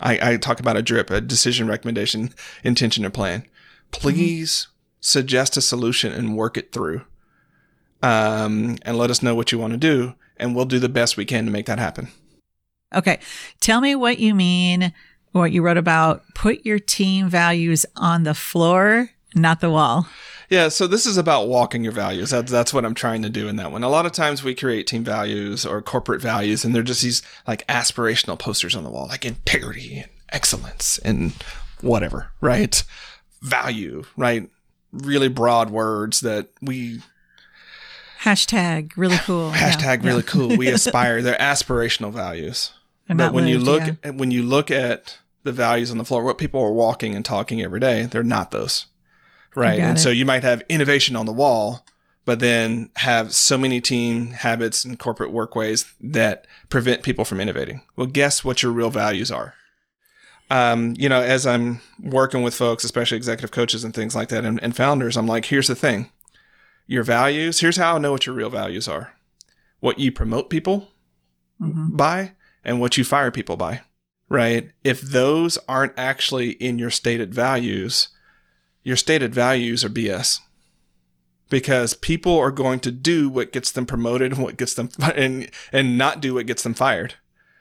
I, I talk about a drip, a decision recommendation, intention, or plan. Please mm-hmm. suggest a solution and work it through. Um, and let us know what you want to do, and we'll do the best we can to make that happen. Okay. Tell me what you mean, what you wrote about put your team values on the floor, not the wall. Yeah, so this is about walking your values. That's that's what I'm trying to do in that one. A lot of times we create team values or corporate values, and they're just these like aspirational posters on the wall, like integrity and excellence and whatever, right? Value, right? Really broad words that we hashtag really cool. hashtag yeah. really cool. We aspire. They're aspirational values. They're but when lived, you look yeah. when you look at the values on the floor, what people are walking and talking every day, they're not those right? And it. so you might have innovation on the wall, but then have so many team habits and corporate workways that prevent people from innovating. Well, guess what your real values are? Um, you know, as I'm working with folks, especially executive coaches and things like that, and, and founders, I'm like, here's the thing your values, here's how I know what your real values are what you promote people mm-hmm. by and what you fire people by, right? If those aren't actually in your stated values, your stated values are BS because people are going to do what gets them promoted and what gets them and and not do what gets them fired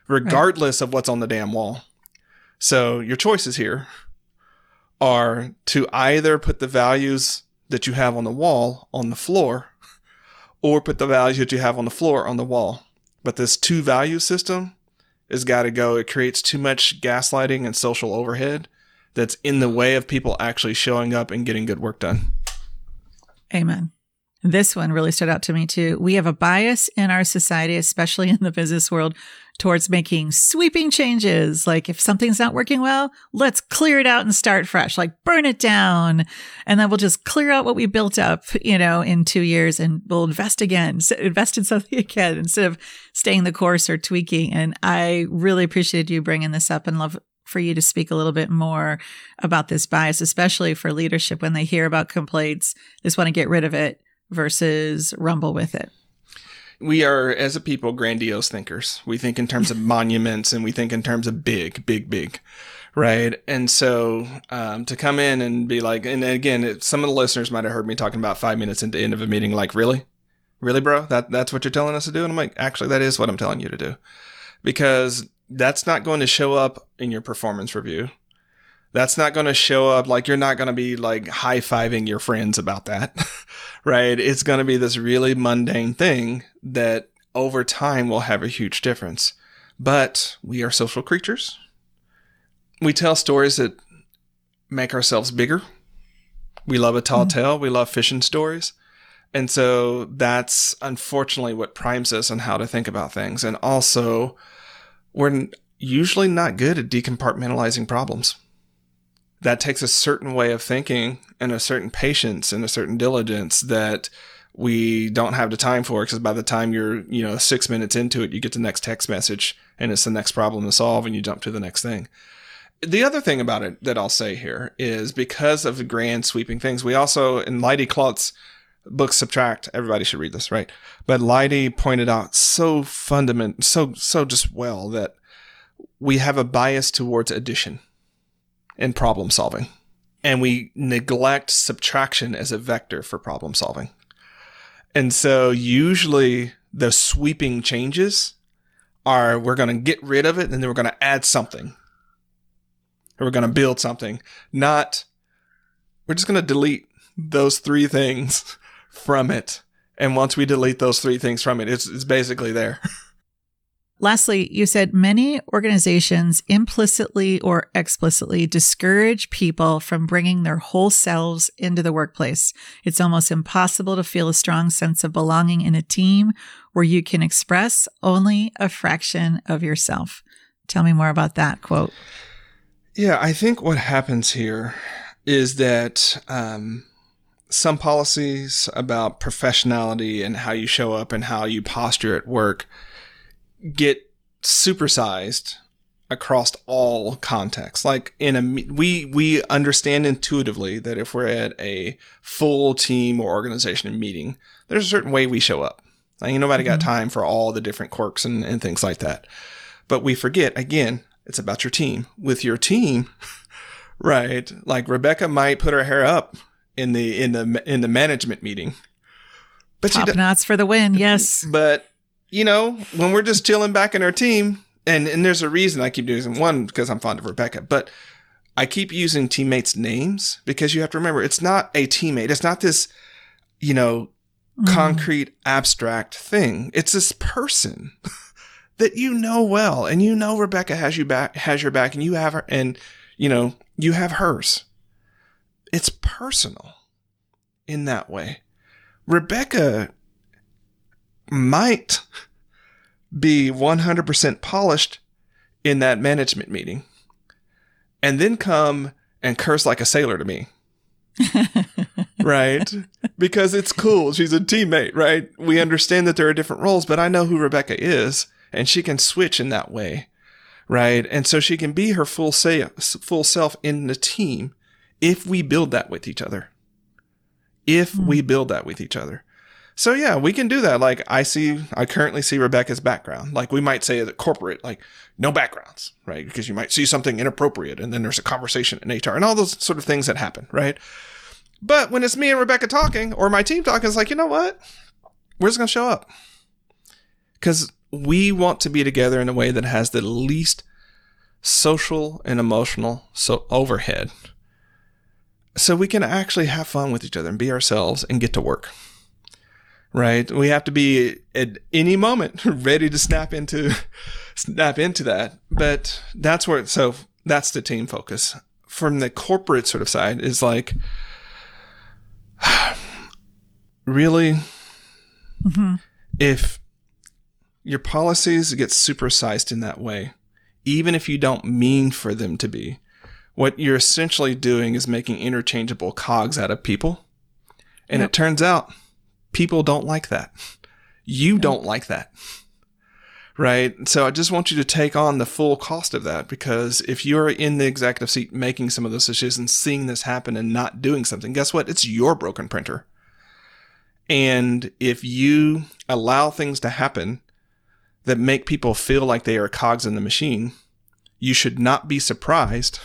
regardless right. of what's on the damn wall. So your choices here are to either put the values that you have on the wall on the floor or put the values that you have on the floor on the wall. But this two value system has got to go. It creates too much gaslighting and social overhead that's in the way of people actually showing up and getting good work done. Amen. This one really stood out to me too. We have a bias in our society, especially in the business world, towards making sweeping changes. Like if something's not working well, let's clear it out and start fresh, like burn it down. And then we'll just clear out what we built up, you know, in two years and we'll invest again, invest in something again instead of staying the course or tweaking. And I really appreciated you bringing this up and love for you to speak a little bit more about this bias, especially for leadership when they hear about complaints, they just want to get rid of it versus rumble with it. We are, as a people, grandiose thinkers. We think in terms of monuments and we think in terms of big, big, big, right? And so um, to come in and be like, and again, some of the listeners might have heard me talking about five minutes into the end of a meeting, like, really? Really, bro? That that's what you're telling us to do? And I'm like, actually, that is what I'm telling you to do, because that's not going to show up in your performance review. That's not going to show up like you're not going to be like high fiving your friends about that, right? It's going to be this really mundane thing that over time will have a huge difference. But we are social creatures. We tell stories that make ourselves bigger. We love a tall mm-hmm. tale. We love fishing stories. And so that's unfortunately what primes us on how to think about things. And also, we're usually not good at decompartmentalizing problems. That takes a certain way of thinking and a certain patience and a certain diligence that we don't have the time for because by the time you're, you know, six minutes into it, you get the next text message and it's the next problem to solve and you jump to the next thing. The other thing about it that I'll say here is because of the grand sweeping things, we also, in Leidy Klotz, book subtract everybody should read this right but leidy pointed out so fundament so so just well that we have a bias towards addition in problem solving and we neglect subtraction as a vector for problem solving and so usually the sweeping changes are we're going to get rid of it and then we're going to add something. Or we're going to build something. Not, we're just going to delete those three things from it. And once we delete those three things from it, it's, it's basically there. Lastly, you said many organizations implicitly or explicitly discourage people from bringing their whole selves into the workplace. It's almost impossible to feel a strong sense of belonging in a team where you can express only a fraction of yourself. Tell me more about that quote. Yeah, I think what happens here is that um, some policies about professionality and how you show up and how you posture at work get supersized across all contexts. Like in a we we understand intuitively that if we're at a full team or organization meeting, there's a certain way we show up. Like nobody mm-hmm. got time for all the different quirks and, and things like that. But we forget again, it's about your team. With your team, right? Like Rebecca might put her hair up in the in the in the management meeting. But Top knots for the win, yes. But you know, when we're just chilling back in our team, and and there's a reason I keep doing this. One because I'm fond of Rebecca, but I keep using teammates' names because you have to remember it's not a teammate. It's not this, you know, mm. concrete abstract thing. It's this person that you know well, and you know Rebecca has you back, has your back, and you have her, and you know you have hers. It's personal in that way. Rebecca might be 100% polished in that management meeting and then come and curse like a sailor to me. right? Because it's cool. She's a teammate, right? We understand that there are different roles, but I know who Rebecca is and she can switch in that way. Right? And so she can be her full say, full self in the team if we build that with each other. If mm. we build that with each other. So yeah, we can do that. Like I see, I currently see Rebecca's background. Like we might say that corporate, like no backgrounds, right? Because you might see something inappropriate and then there's a conversation in HR and all those sort of things that happen, right? But when it's me and Rebecca talking or my team talking, it's like, you know what? We're just going to show up. Because we want to be together in a way that has the least social and emotional so overhead. So we can actually have fun with each other and be ourselves and get to work right? We have to be at any moment ready to snap into snap into that. But that's where so that's the team focus. From the corporate sort of side is like really mm-hmm. if your policies get supersized in that way, even if you don't mean for them to be, what you're essentially doing is making interchangeable cogs out of people. And yep. it turns out people don't like that. You don't like that. Right. So I just want you to take on the full cost of that because if you're in the executive seat making some of those decisions and seeing this happen and not doing something, guess what? It's your broken printer. And if you allow things to happen that make people feel like they are cogs in the machine, you should not be surprised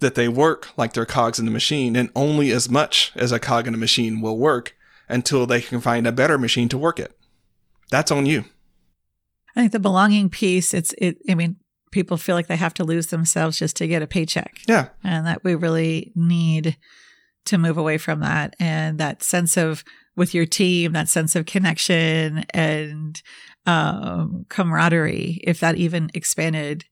that they work like they're cogs in the machine and only as much as a cog in a machine will work until they can find a better machine to work it. That's on you. I think the belonging piece, it's, it, I mean, people feel like they have to lose themselves just to get a paycheck. Yeah. And that we really need to move away from that and that sense of with your team, that sense of connection and um, camaraderie, if that even expanded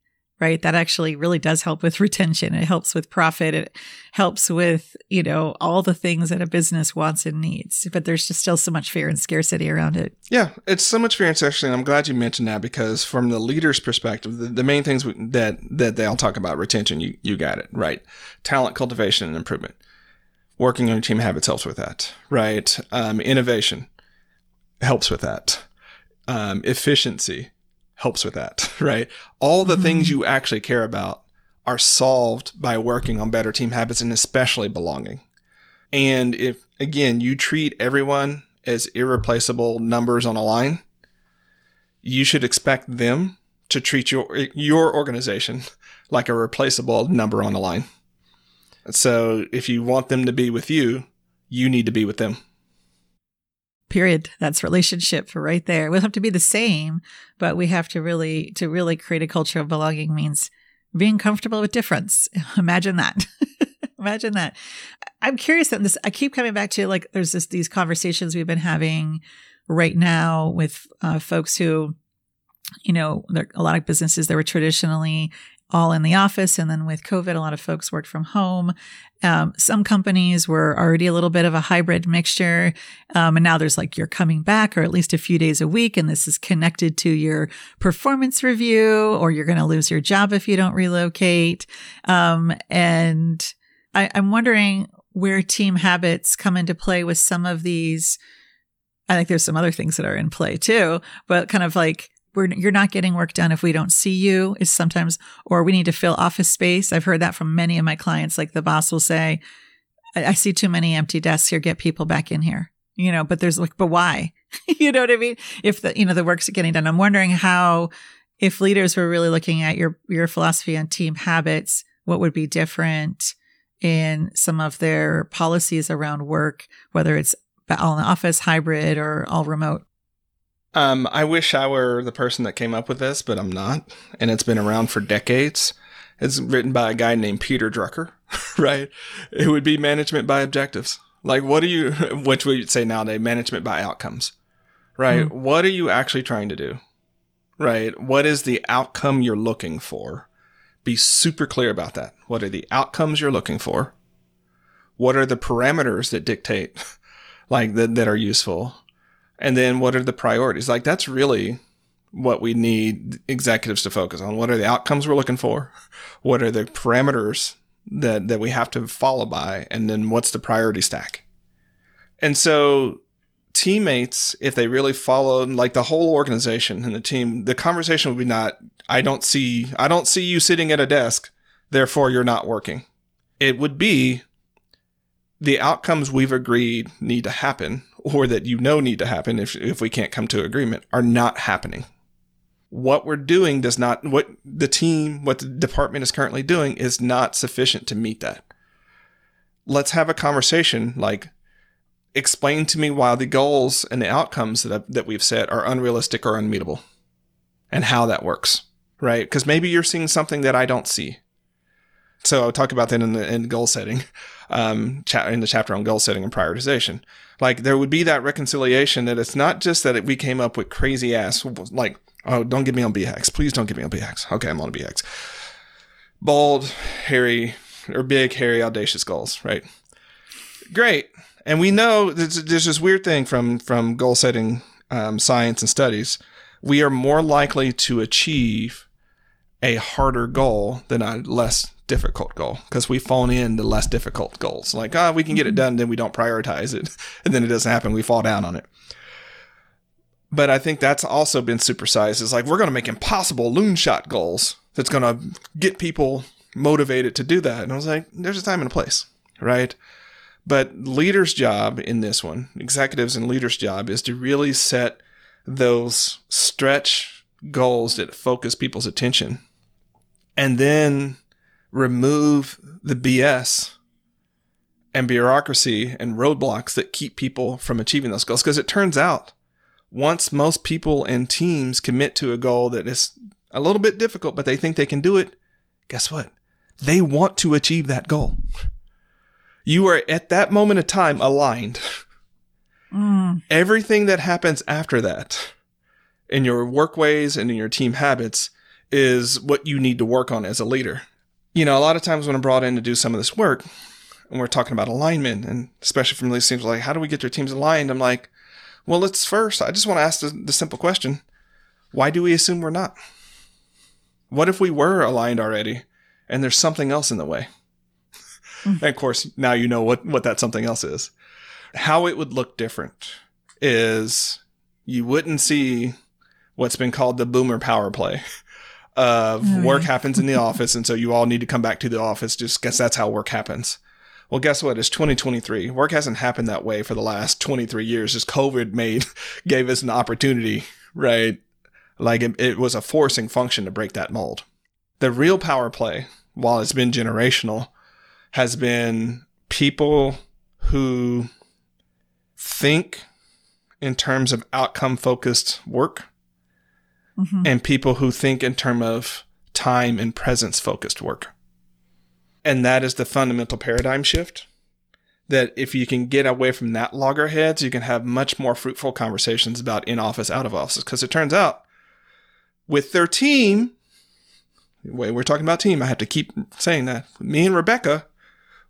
right? That actually really does help with retention. It helps with profit. It helps with, you know, all the things that a business wants and needs. But there's just still so much fear and scarcity around it. Yeah, it's so much fear and scarcity. And I'm glad you mentioned that because from the leader's perspective, the, the main things that, that they all talk about retention, you, you got it, right? Talent cultivation and improvement. Working on your team habits helps with that, right? Um, innovation helps with that. Um, efficiency helps with that, right? All the mm-hmm. things you actually care about are solved by working on better team habits and especially belonging. And if, again, you treat everyone as irreplaceable numbers on a line, you should expect them to treat your, your organization like a replaceable number on a line. So if you want them to be with you, you need to be with them. Period. That's relationship for right there. We don't have to be the same, but we have to really, to really create a culture of belonging means being comfortable with difference. Imagine that. Imagine that. I'm curious that this, I keep coming back to like, there's this, these conversations we've been having right now with uh, folks who, you know, there a lot of businesses that were traditionally all in the office. And then with COVID, a lot of folks worked from home. Um, some companies were already a little bit of a hybrid mixture. Um, and now there's like you're coming back or at least a few days a week. And this is connected to your performance review or you're going to lose your job if you don't relocate. Um, and I, I'm wondering where team habits come into play with some of these. I think there's some other things that are in play too, but kind of like we're, you're not getting work done if we don't see you is sometimes, or we need to fill office space. I've heard that from many of my clients. Like the boss will say, I, I see too many empty desks here. Get people back in here, you know, but there's like, but why? you know what I mean? If the, you know, the work's getting done, I'm wondering how, if leaders were really looking at your, your philosophy on team habits, what would be different in some of their policies around work, whether it's all in the office, hybrid, or all remote? Um, I wish I were the person that came up with this, but I'm not. And it's been around for decades. It's written by a guy named Peter Drucker, right? It would be management by objectives. Like, what do you, which we say nowadays, management by outcomes, right? Mm. What are you actually trying to do, right? What is the outcome you're looking for? Be super clear about that. What are the outcomes you're looking for? What are the parameters that dictate, like, that, that are useful? And then what are the priorities? Like that's really what we need executives to focus on. What are the outcomes we're looking for? What are the parameters that, that we have to follow by? And then what's the priority stack? And so teammates, if they really follow like the whole organization and the team, the conversation would be not, I don't see, I don't see you sitting at a desk. Therefore you're not working. It would be the outcomes we've agreed need to happen or that you know need to happen if, if we can't come to agreement are not happening. What we're doing does not, what the team, what the department is currently doing is not sufficient to meet that. Let's have a conversation like, explain to me why the goals and the outcomes that, that we've set are unrealistic or unmeetable and how that works, right? Because maybe you're seeing something that I don't see. So I'll talk about that in the in goal setting, um, in the chapter on goal setting and prioritization. Like there would be that reconciliation that it's not just that we came up with crazy ass like oh don't get me on BX please don't get me on BX okay I'm on BX bold hairy or big hairy audacious goals right? Great. And we know there's, there's this weird thing from from goal setting um, science and studies. We are more likely to achieve a harder goal than a less difficult goal because we phone in the less difficult goals. Like, ah, oh, we can get it mm-hmm. done, then we don't prioritize it, and then it doesn't happen. We fall down on it. But I think that's also been supersized. It's like we're going to make impossible loon shot goals that's going to get people motivated to do that. And I was like, there's a time and a place, right? But leaders' job in this one, executives and leaders' job, is to really set those stretch goals that focus people's attention and then remove the BS and bureaucracy and roadblocks that keep people from achieving those goals. Because it turns out once most people and teams commit to a goal that is a little bit difficult, but they think they can do it, guess what? They want to achieve that goal. You are at that moment of time aligned. Mm. Everything that happens after that in your workways and in your team habits is what you need to work on as a leader you know, a lot of times when I'm brought in to do some of this work, and we're talking about alignment, and especially from these teams, like, how do we get your teams aligned? I'm like, well, let's first, I just want to ask the, the simple question why do we assume we're not? What if we were aligned already and there's something else in the way? Mm. and of course, now you know what, what that something else is. How it would look different is you wouldn't see what's been called the boomer power play. of oh, work yeah. happens in the office, and so you all need to come back to the office. Just guess that's how work happens. Well, guess what? It's 2023. Work hasn't happened that way for the last 23 years. Just COVID made gave us an opportunity, right? Like it, it was a forcing function to break that mold. The real power play, while it's been generational, has been people who think in terms of outcome focused work mm-hmm. and people who think in terms of time and presence focused work. And that is the fundamental paradigm shift. That if you can get away from that loggerheads, you can have much more fruitful conversations about in office, out of office. Because it turns out with their team, way we're talking about team, I have to keep saying that. Me and Rebecca,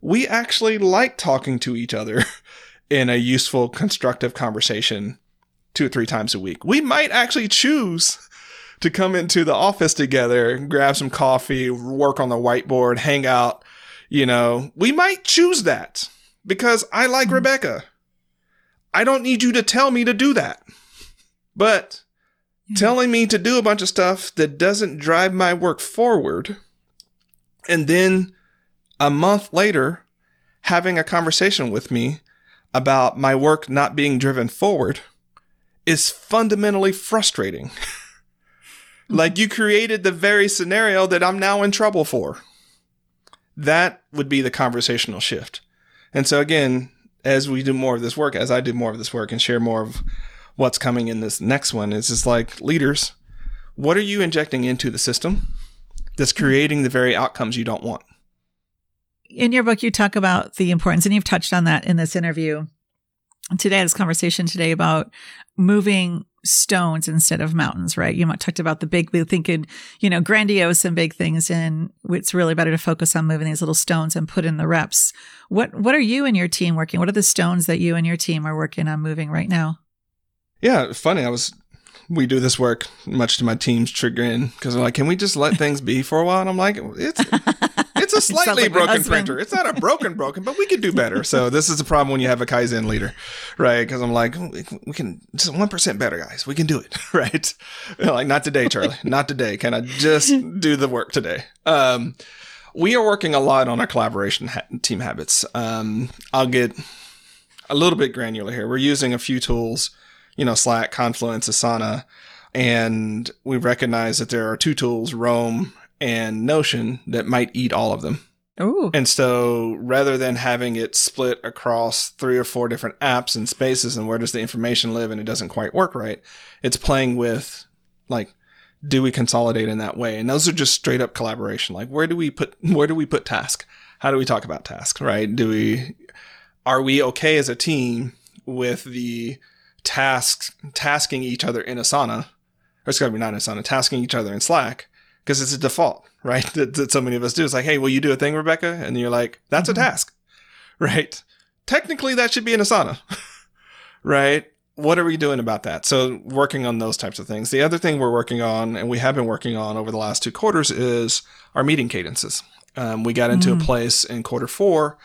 we actually like talking to each other in a useful, constructive conversation two or three times a week. We might actually choose to come into the office together, grab some coffee, work on the whiteboard, hang out. You know, we might choose that because I like mm-hmm. Rebecca. I don't need you to tell me to do that. But telling me to do a bunch of stuff that doesn't drive my work forward, and then a month later, having a conversation with me about my work not being driven forward is fundamentally frustrating. Mm-hmm. like you created the very scenario that I'm now in trouble for. That would be the conversational shift. And so again, as we do more of this work, as I do more of this work and share more of what's coming in this next one, is just like leaders, what are you injecting into the system that's mm-hmm. creating the very outcomes you don't want? in your book, you talk about the importance, and you've touched on that in this interview today, this conversation today about moving stones instead of mountains, right? You talked about the big, we thinking, you know, grandiose and big things, and it's really better to focus on moving these little stones and put in the reps. What What are you and your team working? What are the stones that you and your team are working on moving right now? Yeah, funny. I was we do this work much to my team's chagrin because they're like, "Can we just let things be for a while?" And I'm like, "It's it's a slightly like broken printer. It's not a broken broken, but we could do better." So this is the problem when you have a kaizen leader, right? Because I'm like, we can just one percent better, guys. We can do it, right? like, not today, Charlie. not today. Can I just do the work today? Um, we are working a lot on our collaboration ha- team habits. Um, I'll get a little bit granular here. We're using a few tools you know, Slack, Confluence, Asana. And we recognize that there are two tools, Roam and Notion, that might eat all of them. Ooh. And so rather than having it split across three or four different apps and spaces and where does the information live and it doesn't quite work right, it's playing with like, do we consolidate in that way? And those are just straight up collaboration. Like where do we put, where do we put task? How do we talk about task, right? Do we, are we okay as a team with the tasks tasking each other in Asana, or it's going to be not in Asana, tasking each other in Slack because it's a default, right? That, that, so many of us do. It's like, hey, will you do a thing, Rebecca? And you're like, that's mm-hmm. a task, right? Technically, that should be an Asana, right? What are we doing about that? So, working on those types of things. The other thing we're working on, and we have been working on over the last two quarters, is our meeting cadences. Um, we got into mm. a place in quarter four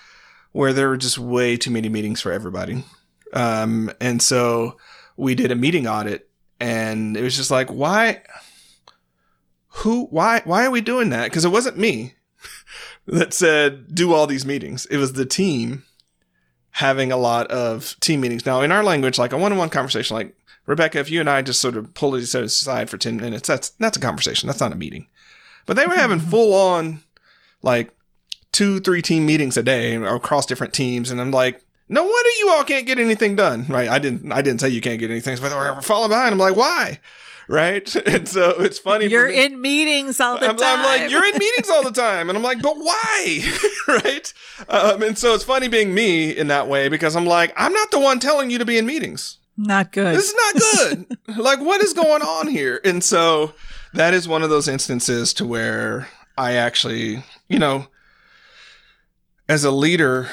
where there were just way too many meetings for everybody. Um, and so we did a meeting audit and it was just like, why, who, why, why are we doing that? Cause it wasn't me that said, do all these meetings. It was the team having a lot of team meetings. Now in our language, like a one-on-one conversation, like Rebecca, if you and I just sort of pull each other aside for 10 minutes, that's, that's a conversation. That's not a meeting. But they were having full on like two, three team meetings a day across different teams. And I'm like, no wonder you all can't get anything done, right? I didn't, I didn't say you can't get anything, but we're falling behind. I'm like, why? Right. And so it's funny. You're in meetings all the I'm, time. I'm like, you're in meetings all the time. And I'm like, but why? right. Um, and so it's funny being me in that way because I'm like, I'm not the one telling you to be in meetings. Not good. This is not good. like, what is going on here? And so that is one of those instances to where I actually, you know, as a leader,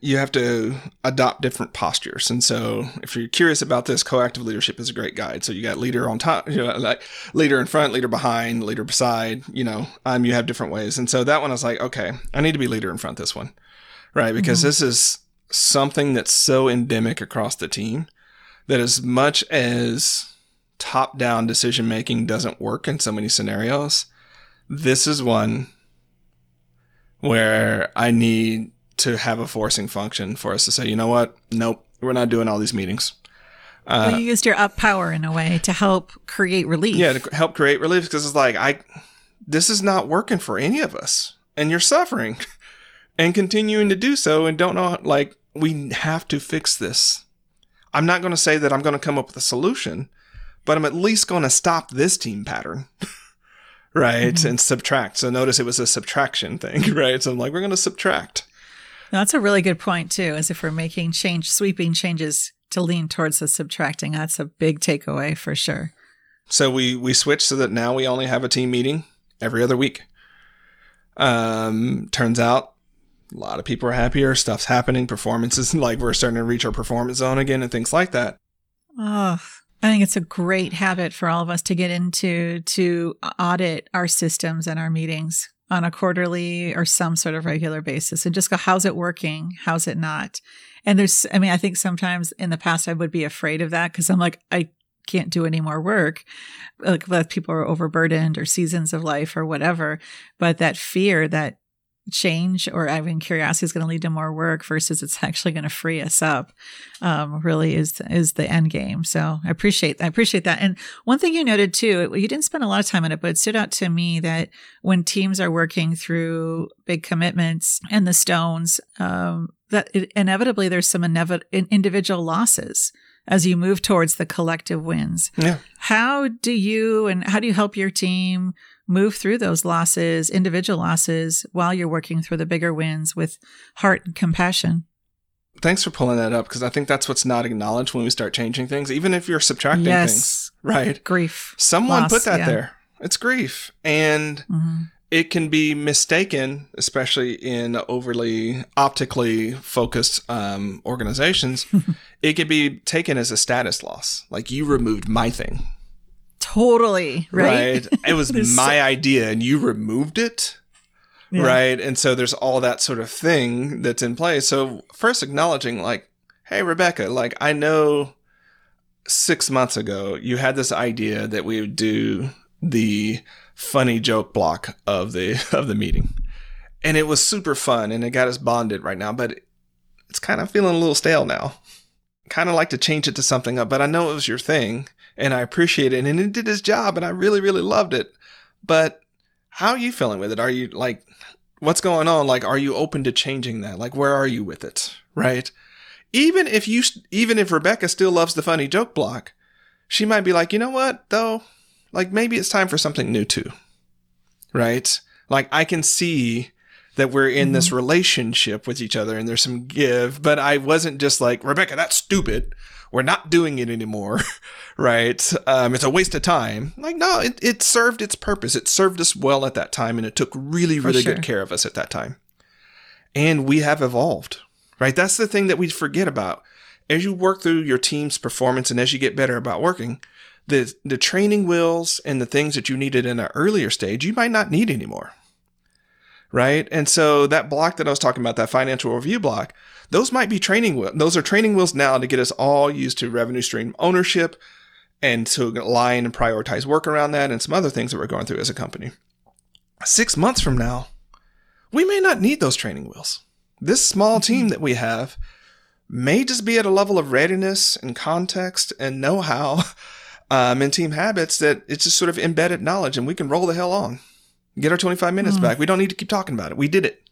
you have to adopt different postures. And so if you're curious about this, coactive leadership is a great guide. So you got leader on top, you know, like leader in front, leader behind, leader beside, you know, um, you have different ways. And so that one I was like, okay, I need to be leader in front this one. Right. Because mm-hmm. this is something that's so endemic across the team that as much as top down decision making doesn't work in so many scenarios, this is one where I need to have a forcing function for us to say, you know what? Nope, we're not doing all these meetings. Uh, well, you used your up power in a way to help create relief. Yeah, to help create relief because it's like I, this is not working for any of us, and you're suffering, and continuing to do so, and don't know like we have to fix this. I'm not going to say that I'm going to come up with a solution, but I'm at least going to stop this team pattern. right. Mm-hmm. And subtract. So notice it was a subtraction thing, right? So I'm like, we're going to subtract. That's a really good point, too, as if we're making change, sweeping changes to lean towards the subtracting. That's a big takeaway for sure. So we, we switched so that now we only have a team meeting every other week. Um, turns out a lot of people are happier. Stuff's happening. Performances like we're starting to reach our performance zone again and things like that. Oh, I think it's a great habit for all of us to get into to audit our systems and our meetings on a quarterly or some sort of regular basis and just go, how's it working? How's it not? And there's, I mean, I think sometimes in the past I would be afraid of that because I'm like, I can't do any more work. Like people are overburdened or seasons of life or whatever. But that fear that change or having curiosity is going to lead to more work versus it's actually going to free us up um, really is is the end game so i appreciate i appreciate that and one thing you noted too you didn't spend a lot of time on it but it stood out to me that when teams are working through big commitments and the stones um, that it, inevitably there's some inev- individual losses as you move towards the collective wins. Yeah. How do you and how do you help your team move through those losses, individual losses, while you're working through the bigger wins with heart and compassion? Thanks for pulling that up because I think that's what's not acknowledged when we start changing things, even if you're subtracting yes. things. Right. Grief. Someone Loss, put that yeah. there. It's grief. And Mm-hmm. it can be mistaken, especially in overly optically focused um, organizations. it can be taken as a status loss. Like you removed my thing. Totally. Right. It was my so- idea and you removed it. Yeah. Right. And so there's all that sort of thing that's in place. So first acknowledging like, hey, Rebecca, like I know six months ago you had this idea that we would do the funny joke block of the of the meeting. And it was super fun and it got us bonded right now, but it's kind of feeling a little stale now. Kind of like to change it to something up, but I know it was your thing and I appreciate it and it did its job and I really, really loved it. But how are you feeling with it? Are you like, what's going on? Like, are you open to changing that? Like, where are you with it? Right? Even if you, even if Rebecca still loves the funny joke block, she might be like, you know what, though? Like, maybe it's time for something new too. Right? Like, I can see that we're in this mm-hmm. relationship with each other and there's some give, but I wasn't just like, Rebecca, that's stupid. We're not doing it anymore. right? Um, it's a waste of time. Like, no, it, it served its purpose. It served us well at that time and it took really, really sure. good care of us at that time. And we have evolved, right? That's the thing that we forget about. As you work through your team's performance and as you get better about working, the, the training wheels and the things that you needed in an earlier stage, you might not need anymore. Right. And so that block that I was talking about, that financial review block, those might be training wheels. Those are training wheels now to get us all used to revenue stream ownership and to align and prioritize work around that and some other things that we're going through as a company. Six months from now, we may not need those training wheels. This small team that we have may just be at a level of readiness and context and know how um, and team habits that it's just sort of embedded knowledge and we can roll the hell on. Get our 25 minutes back. We don't need to keep talking about it. We did it.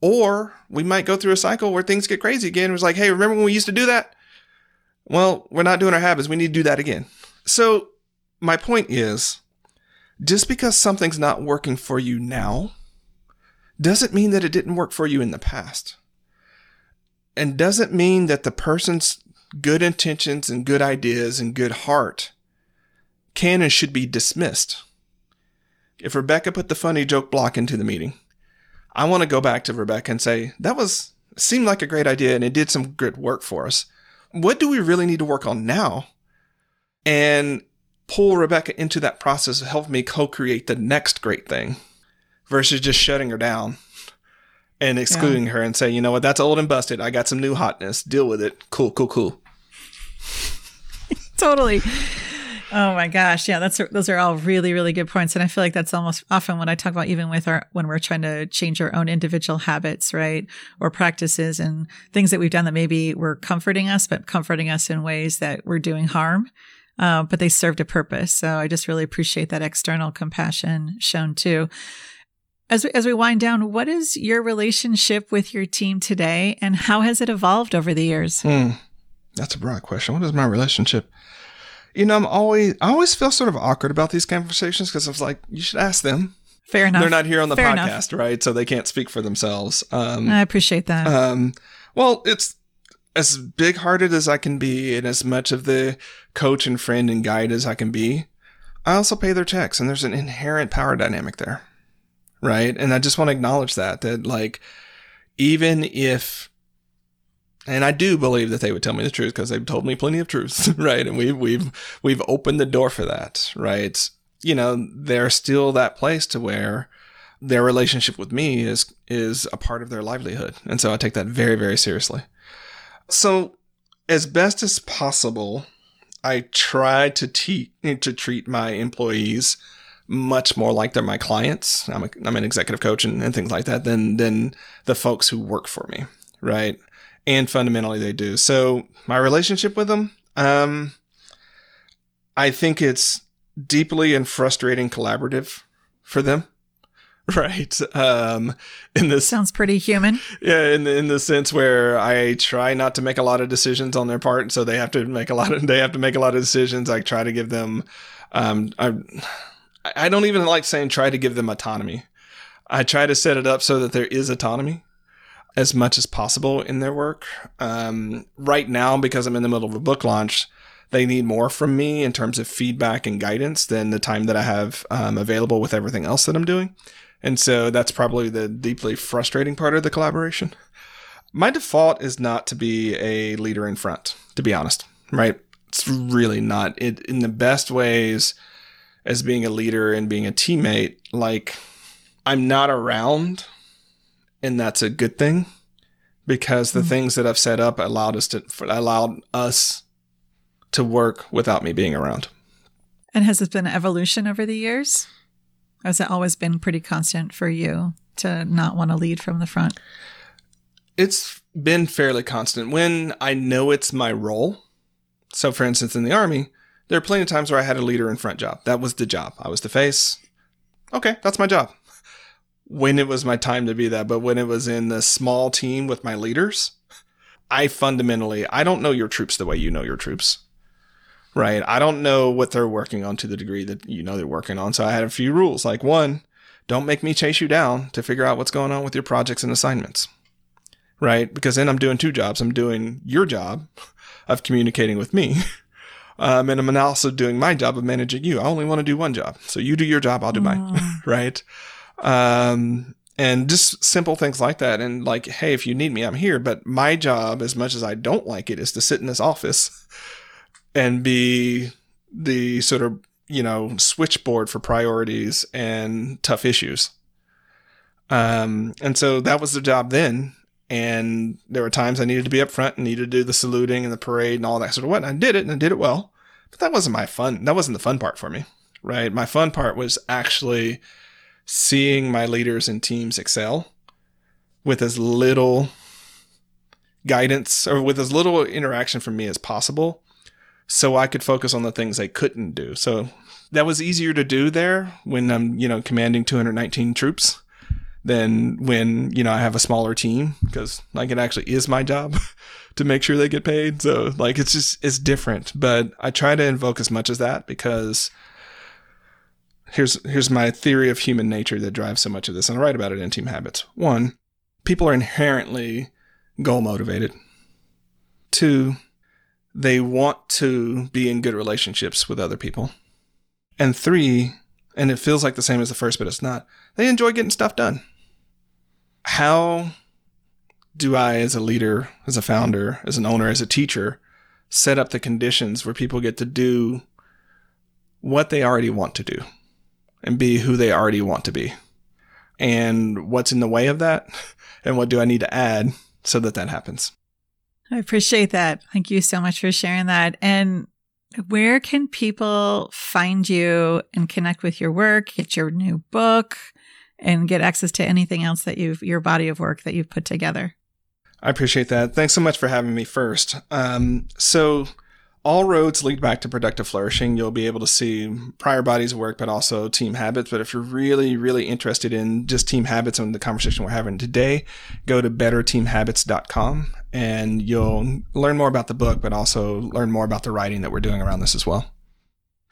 Or we might go through a cycle where things get crazy again. It was like, hey, remember when we used to do that? Well, we're not doing our habits. We need to do that again. So, my point is just because something's not working for you now doesn't mean that it didn't work for you in the past. And doesn't mean that the person's good intentions and good ideas and good heart can and should be dismissed. If Rebecca put the funny joke block into the meeting, I want to go back to Rebecca and say, that was seemed like a great idea and it did some good work for us. What do we really need to work on now? And pull Rebecca into that process of helping me co-create the next great thing versus just shutting her down and excluding her and say, you know what, that's old and busted. I got some new hotness. Deal with it. Cool, cool, cool. totally. Oh my gosh, yeah, that's those are all really really good points, and I feel like that's almost often what I talk about, even with our when we're trying to change our own individual habits, right, or practices and things that we've done that maybe were comforting us, but comforting us in ways that were doing harm, uh, but they served a purpose. So I just really appreciate that external compassion shown too. As we, as we wind down, what is your relationship with your team today, and how has it evolved over the years? Hmm. That's a broad question. What is my relationship? You know, I'm always I always feel sort of awkward about these conversations because I was like, you should ask them. Fair enough. They're not here on the Fair podcast, right? So they can't speak for themselves. Um, I appreciate that. um, well, it's as big hearted as I can be and as much of the coach and friend and guide as I can be. I also pay their checks, and there's an inherent power dynamic there, right? And I just want to acknowledge that, that like, even if, and I do believe that they would tell me the truth because they've told me plenty of truths, right? And we've, we've, we've opened the door for that, right? You know, they're still that place to where their relationship with me is is a part of their livelihood and so i take that very very seriously so as best as possible i try to te- to treat my employees much more like they're my clients i'm, a, I'm an executive coach and, and things like that than than the folks who work for me right and fundamentally they do. So my relationship with them um i think it's deeply and frustrating collaborative for them. Right um in this Sounds pretty human. yeah in the, in the sense where i try not to make a lot of decisions on their part so they have to make a lot of they have to make a lot of decisions. I try to give them um i i don't even like saying try to give them autonomy. I try to set it up so that there is autonomy as much as possible in their work um right now because i'm in the middle of a book launch they need more from me in terms of feedback and guidance than the time that i have um, available with everything else that i'm doing and so that's probably the deeply frustrating part of the collaboration. My default is not to be a leader in front, to be honest, right? It's really not. It in the best ways as being a leader and being a teammate, like I'm not around and that's a good thing because the mm-hmm. things that I've set up allowed us to allowed us to work without me being around. And has it been evolution over the years? Or has it always been pretty constant for you to not want to lead from the front? it's been fairly constant when I know it's my role. So, for instance, in the army, there are plenty of times where I had a leader in front job. That was the job. I was the face. Okay, that's my job. When it was my time to be that, but when it was in the small team with my leaders, I fundamentally I don't know your troops the way you know your troops. Right? I don't know what they're working on to the degree that you know they're working on. So I had a few rules. Like one, don't make me chase you down to figure out what's going on with your projects and assignments right? Because then I'm doing two jobs. I'm doing your job of communicating with me. Um, and I'm also doing my job of managing you. I only want to do one job. So you do your job, I'll do mine, right? Um, and just simple things like that. And like, hey, if you need me, I'm here. But my job, as much as I don't like it, is to sit in this office and be the sort of, you know, switchboard for priorities and tough issues. Um, and so that was the job then and there were times I needed to be up front and needed to do the saluting and the parade and all that sort of what. And I did it and I did it well, but that wasn't my fun. That wasn't the fun part for me, right? My fun part was actually seeing my leaders and teams excel with as little guidance or with as little interaction from me as possible so I could focus on the things they couldn't do. So that was easier to do there when I'm, you know, commanding 219 troops than when you know I have a smaller team because like it actually is my job to make sure they get paid. So like it's just it's different, but I try to invoke as much as that because here's here's my theory of human nature that drives so much of this, and I write about it in Team Habits. One, people are inherently goal motivated. Two, they want to be in good relationships with other people. And three, and it feels like the same as the first, but it's not. They enjoy getting stuff done. How do I, as a leader, as a founder, as an owner, as a teacher, set up the conditions where people get to do what they already want to do and be who they already want to be? And what's in the way of that? And what do I need to add so that that happens? I appreciate that. Thank you so much for sharing that. And where can people find you and connect with your work, get your new book, and get access to anything else that you've your body of work that you've put together? I appreciate that. Thanks so much for having me first. Um, so, all roads lead back to productive flourishing. You'll be able to see prior bodies of work, but also team habits. But if you're really, really interested in just team habits and the conversation we're having today, go to betterteamhabits.com and you'll learn more about the book, but also learn more about the writing that we're doing around this as well.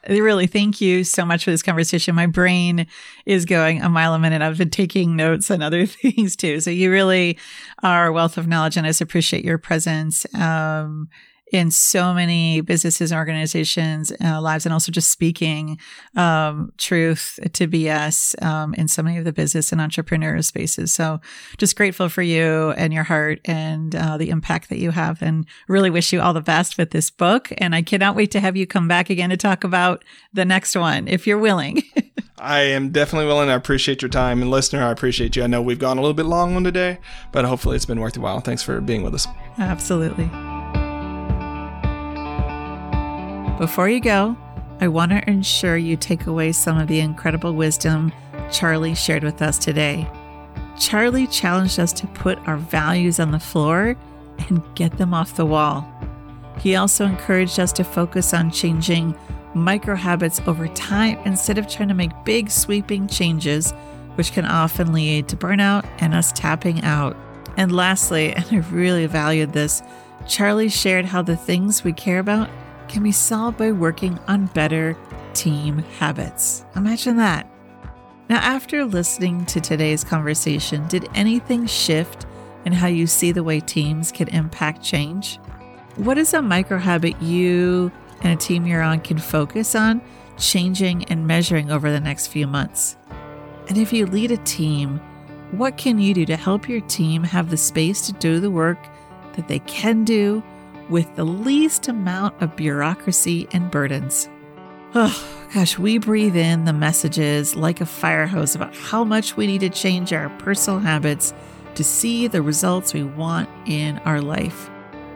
Really, thank you so much for this conversation. My brain is going a mile a minute. I've been taking notes and other things too. So you really are a wealth of knowledge, and I just appreciate your presence. Um, in so many businesses and organizations uh, lives and also just speaking um, truth to bs um, in so many of the business and entrepreneur spaces so just grateful for you and your heart and uh, the impact that you have and really wish you all the best with this book and i cannot wait to have you come back again to talk about the next one if you're willing I am definitely willing. I appreciate your time. And listener, I appreciate you. I know we've gone a little bit long on today, but hopefully it's been worth a while. Thanks for being with us. Absolutely. Before you go, I want to ensure you take away some of the incredible wisdom Charlie shared with us today. Charlie challenged us to put our values on the floor and get them off the wall. He also encouraged us to focus on changing micro habits over time instead of trying to make big sweeping changes, which can often lead to burnout and us tapping out. And lastly, and I really valued this, Charlie shared how the things we care about can be solved by working on better team habits. Imagine that. Now, after listening to today's conversation, did anything shift in how you see the way teams can impact change? What is a micro habit you and a team you're on can focus on changing and measuring over the next few months? And if you lead a team, what can you do to help your team have the space to do the work that they can do with the least amount of bureaucracy and burdens. Oh, gosh, we breathe in the messages like a fire hose about how much we need to change our personal habits to see the results we want in our life.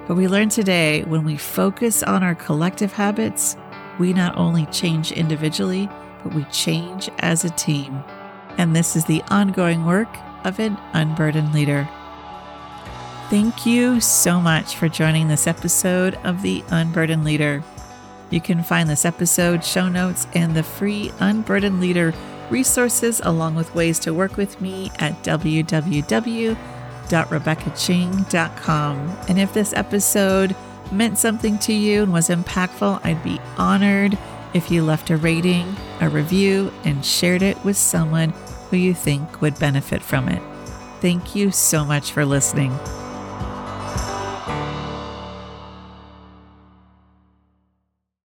But we learned today when we focus on our collective habits, we not only change individually, but we change as a team. And this is the ongoing work of an unburdened leader. Thank you so much for joining this episode of The Unburdened Leader. You can find this episode, show notes, and the free Unburdened Leader resources, along with ways to work with me at www.rebeccaching.com. And if this episode meant something to you and was impactful, I'd be honored if you left a rating, a review, and shared it with someone who you think would benefit from it. Thank you so much for listening.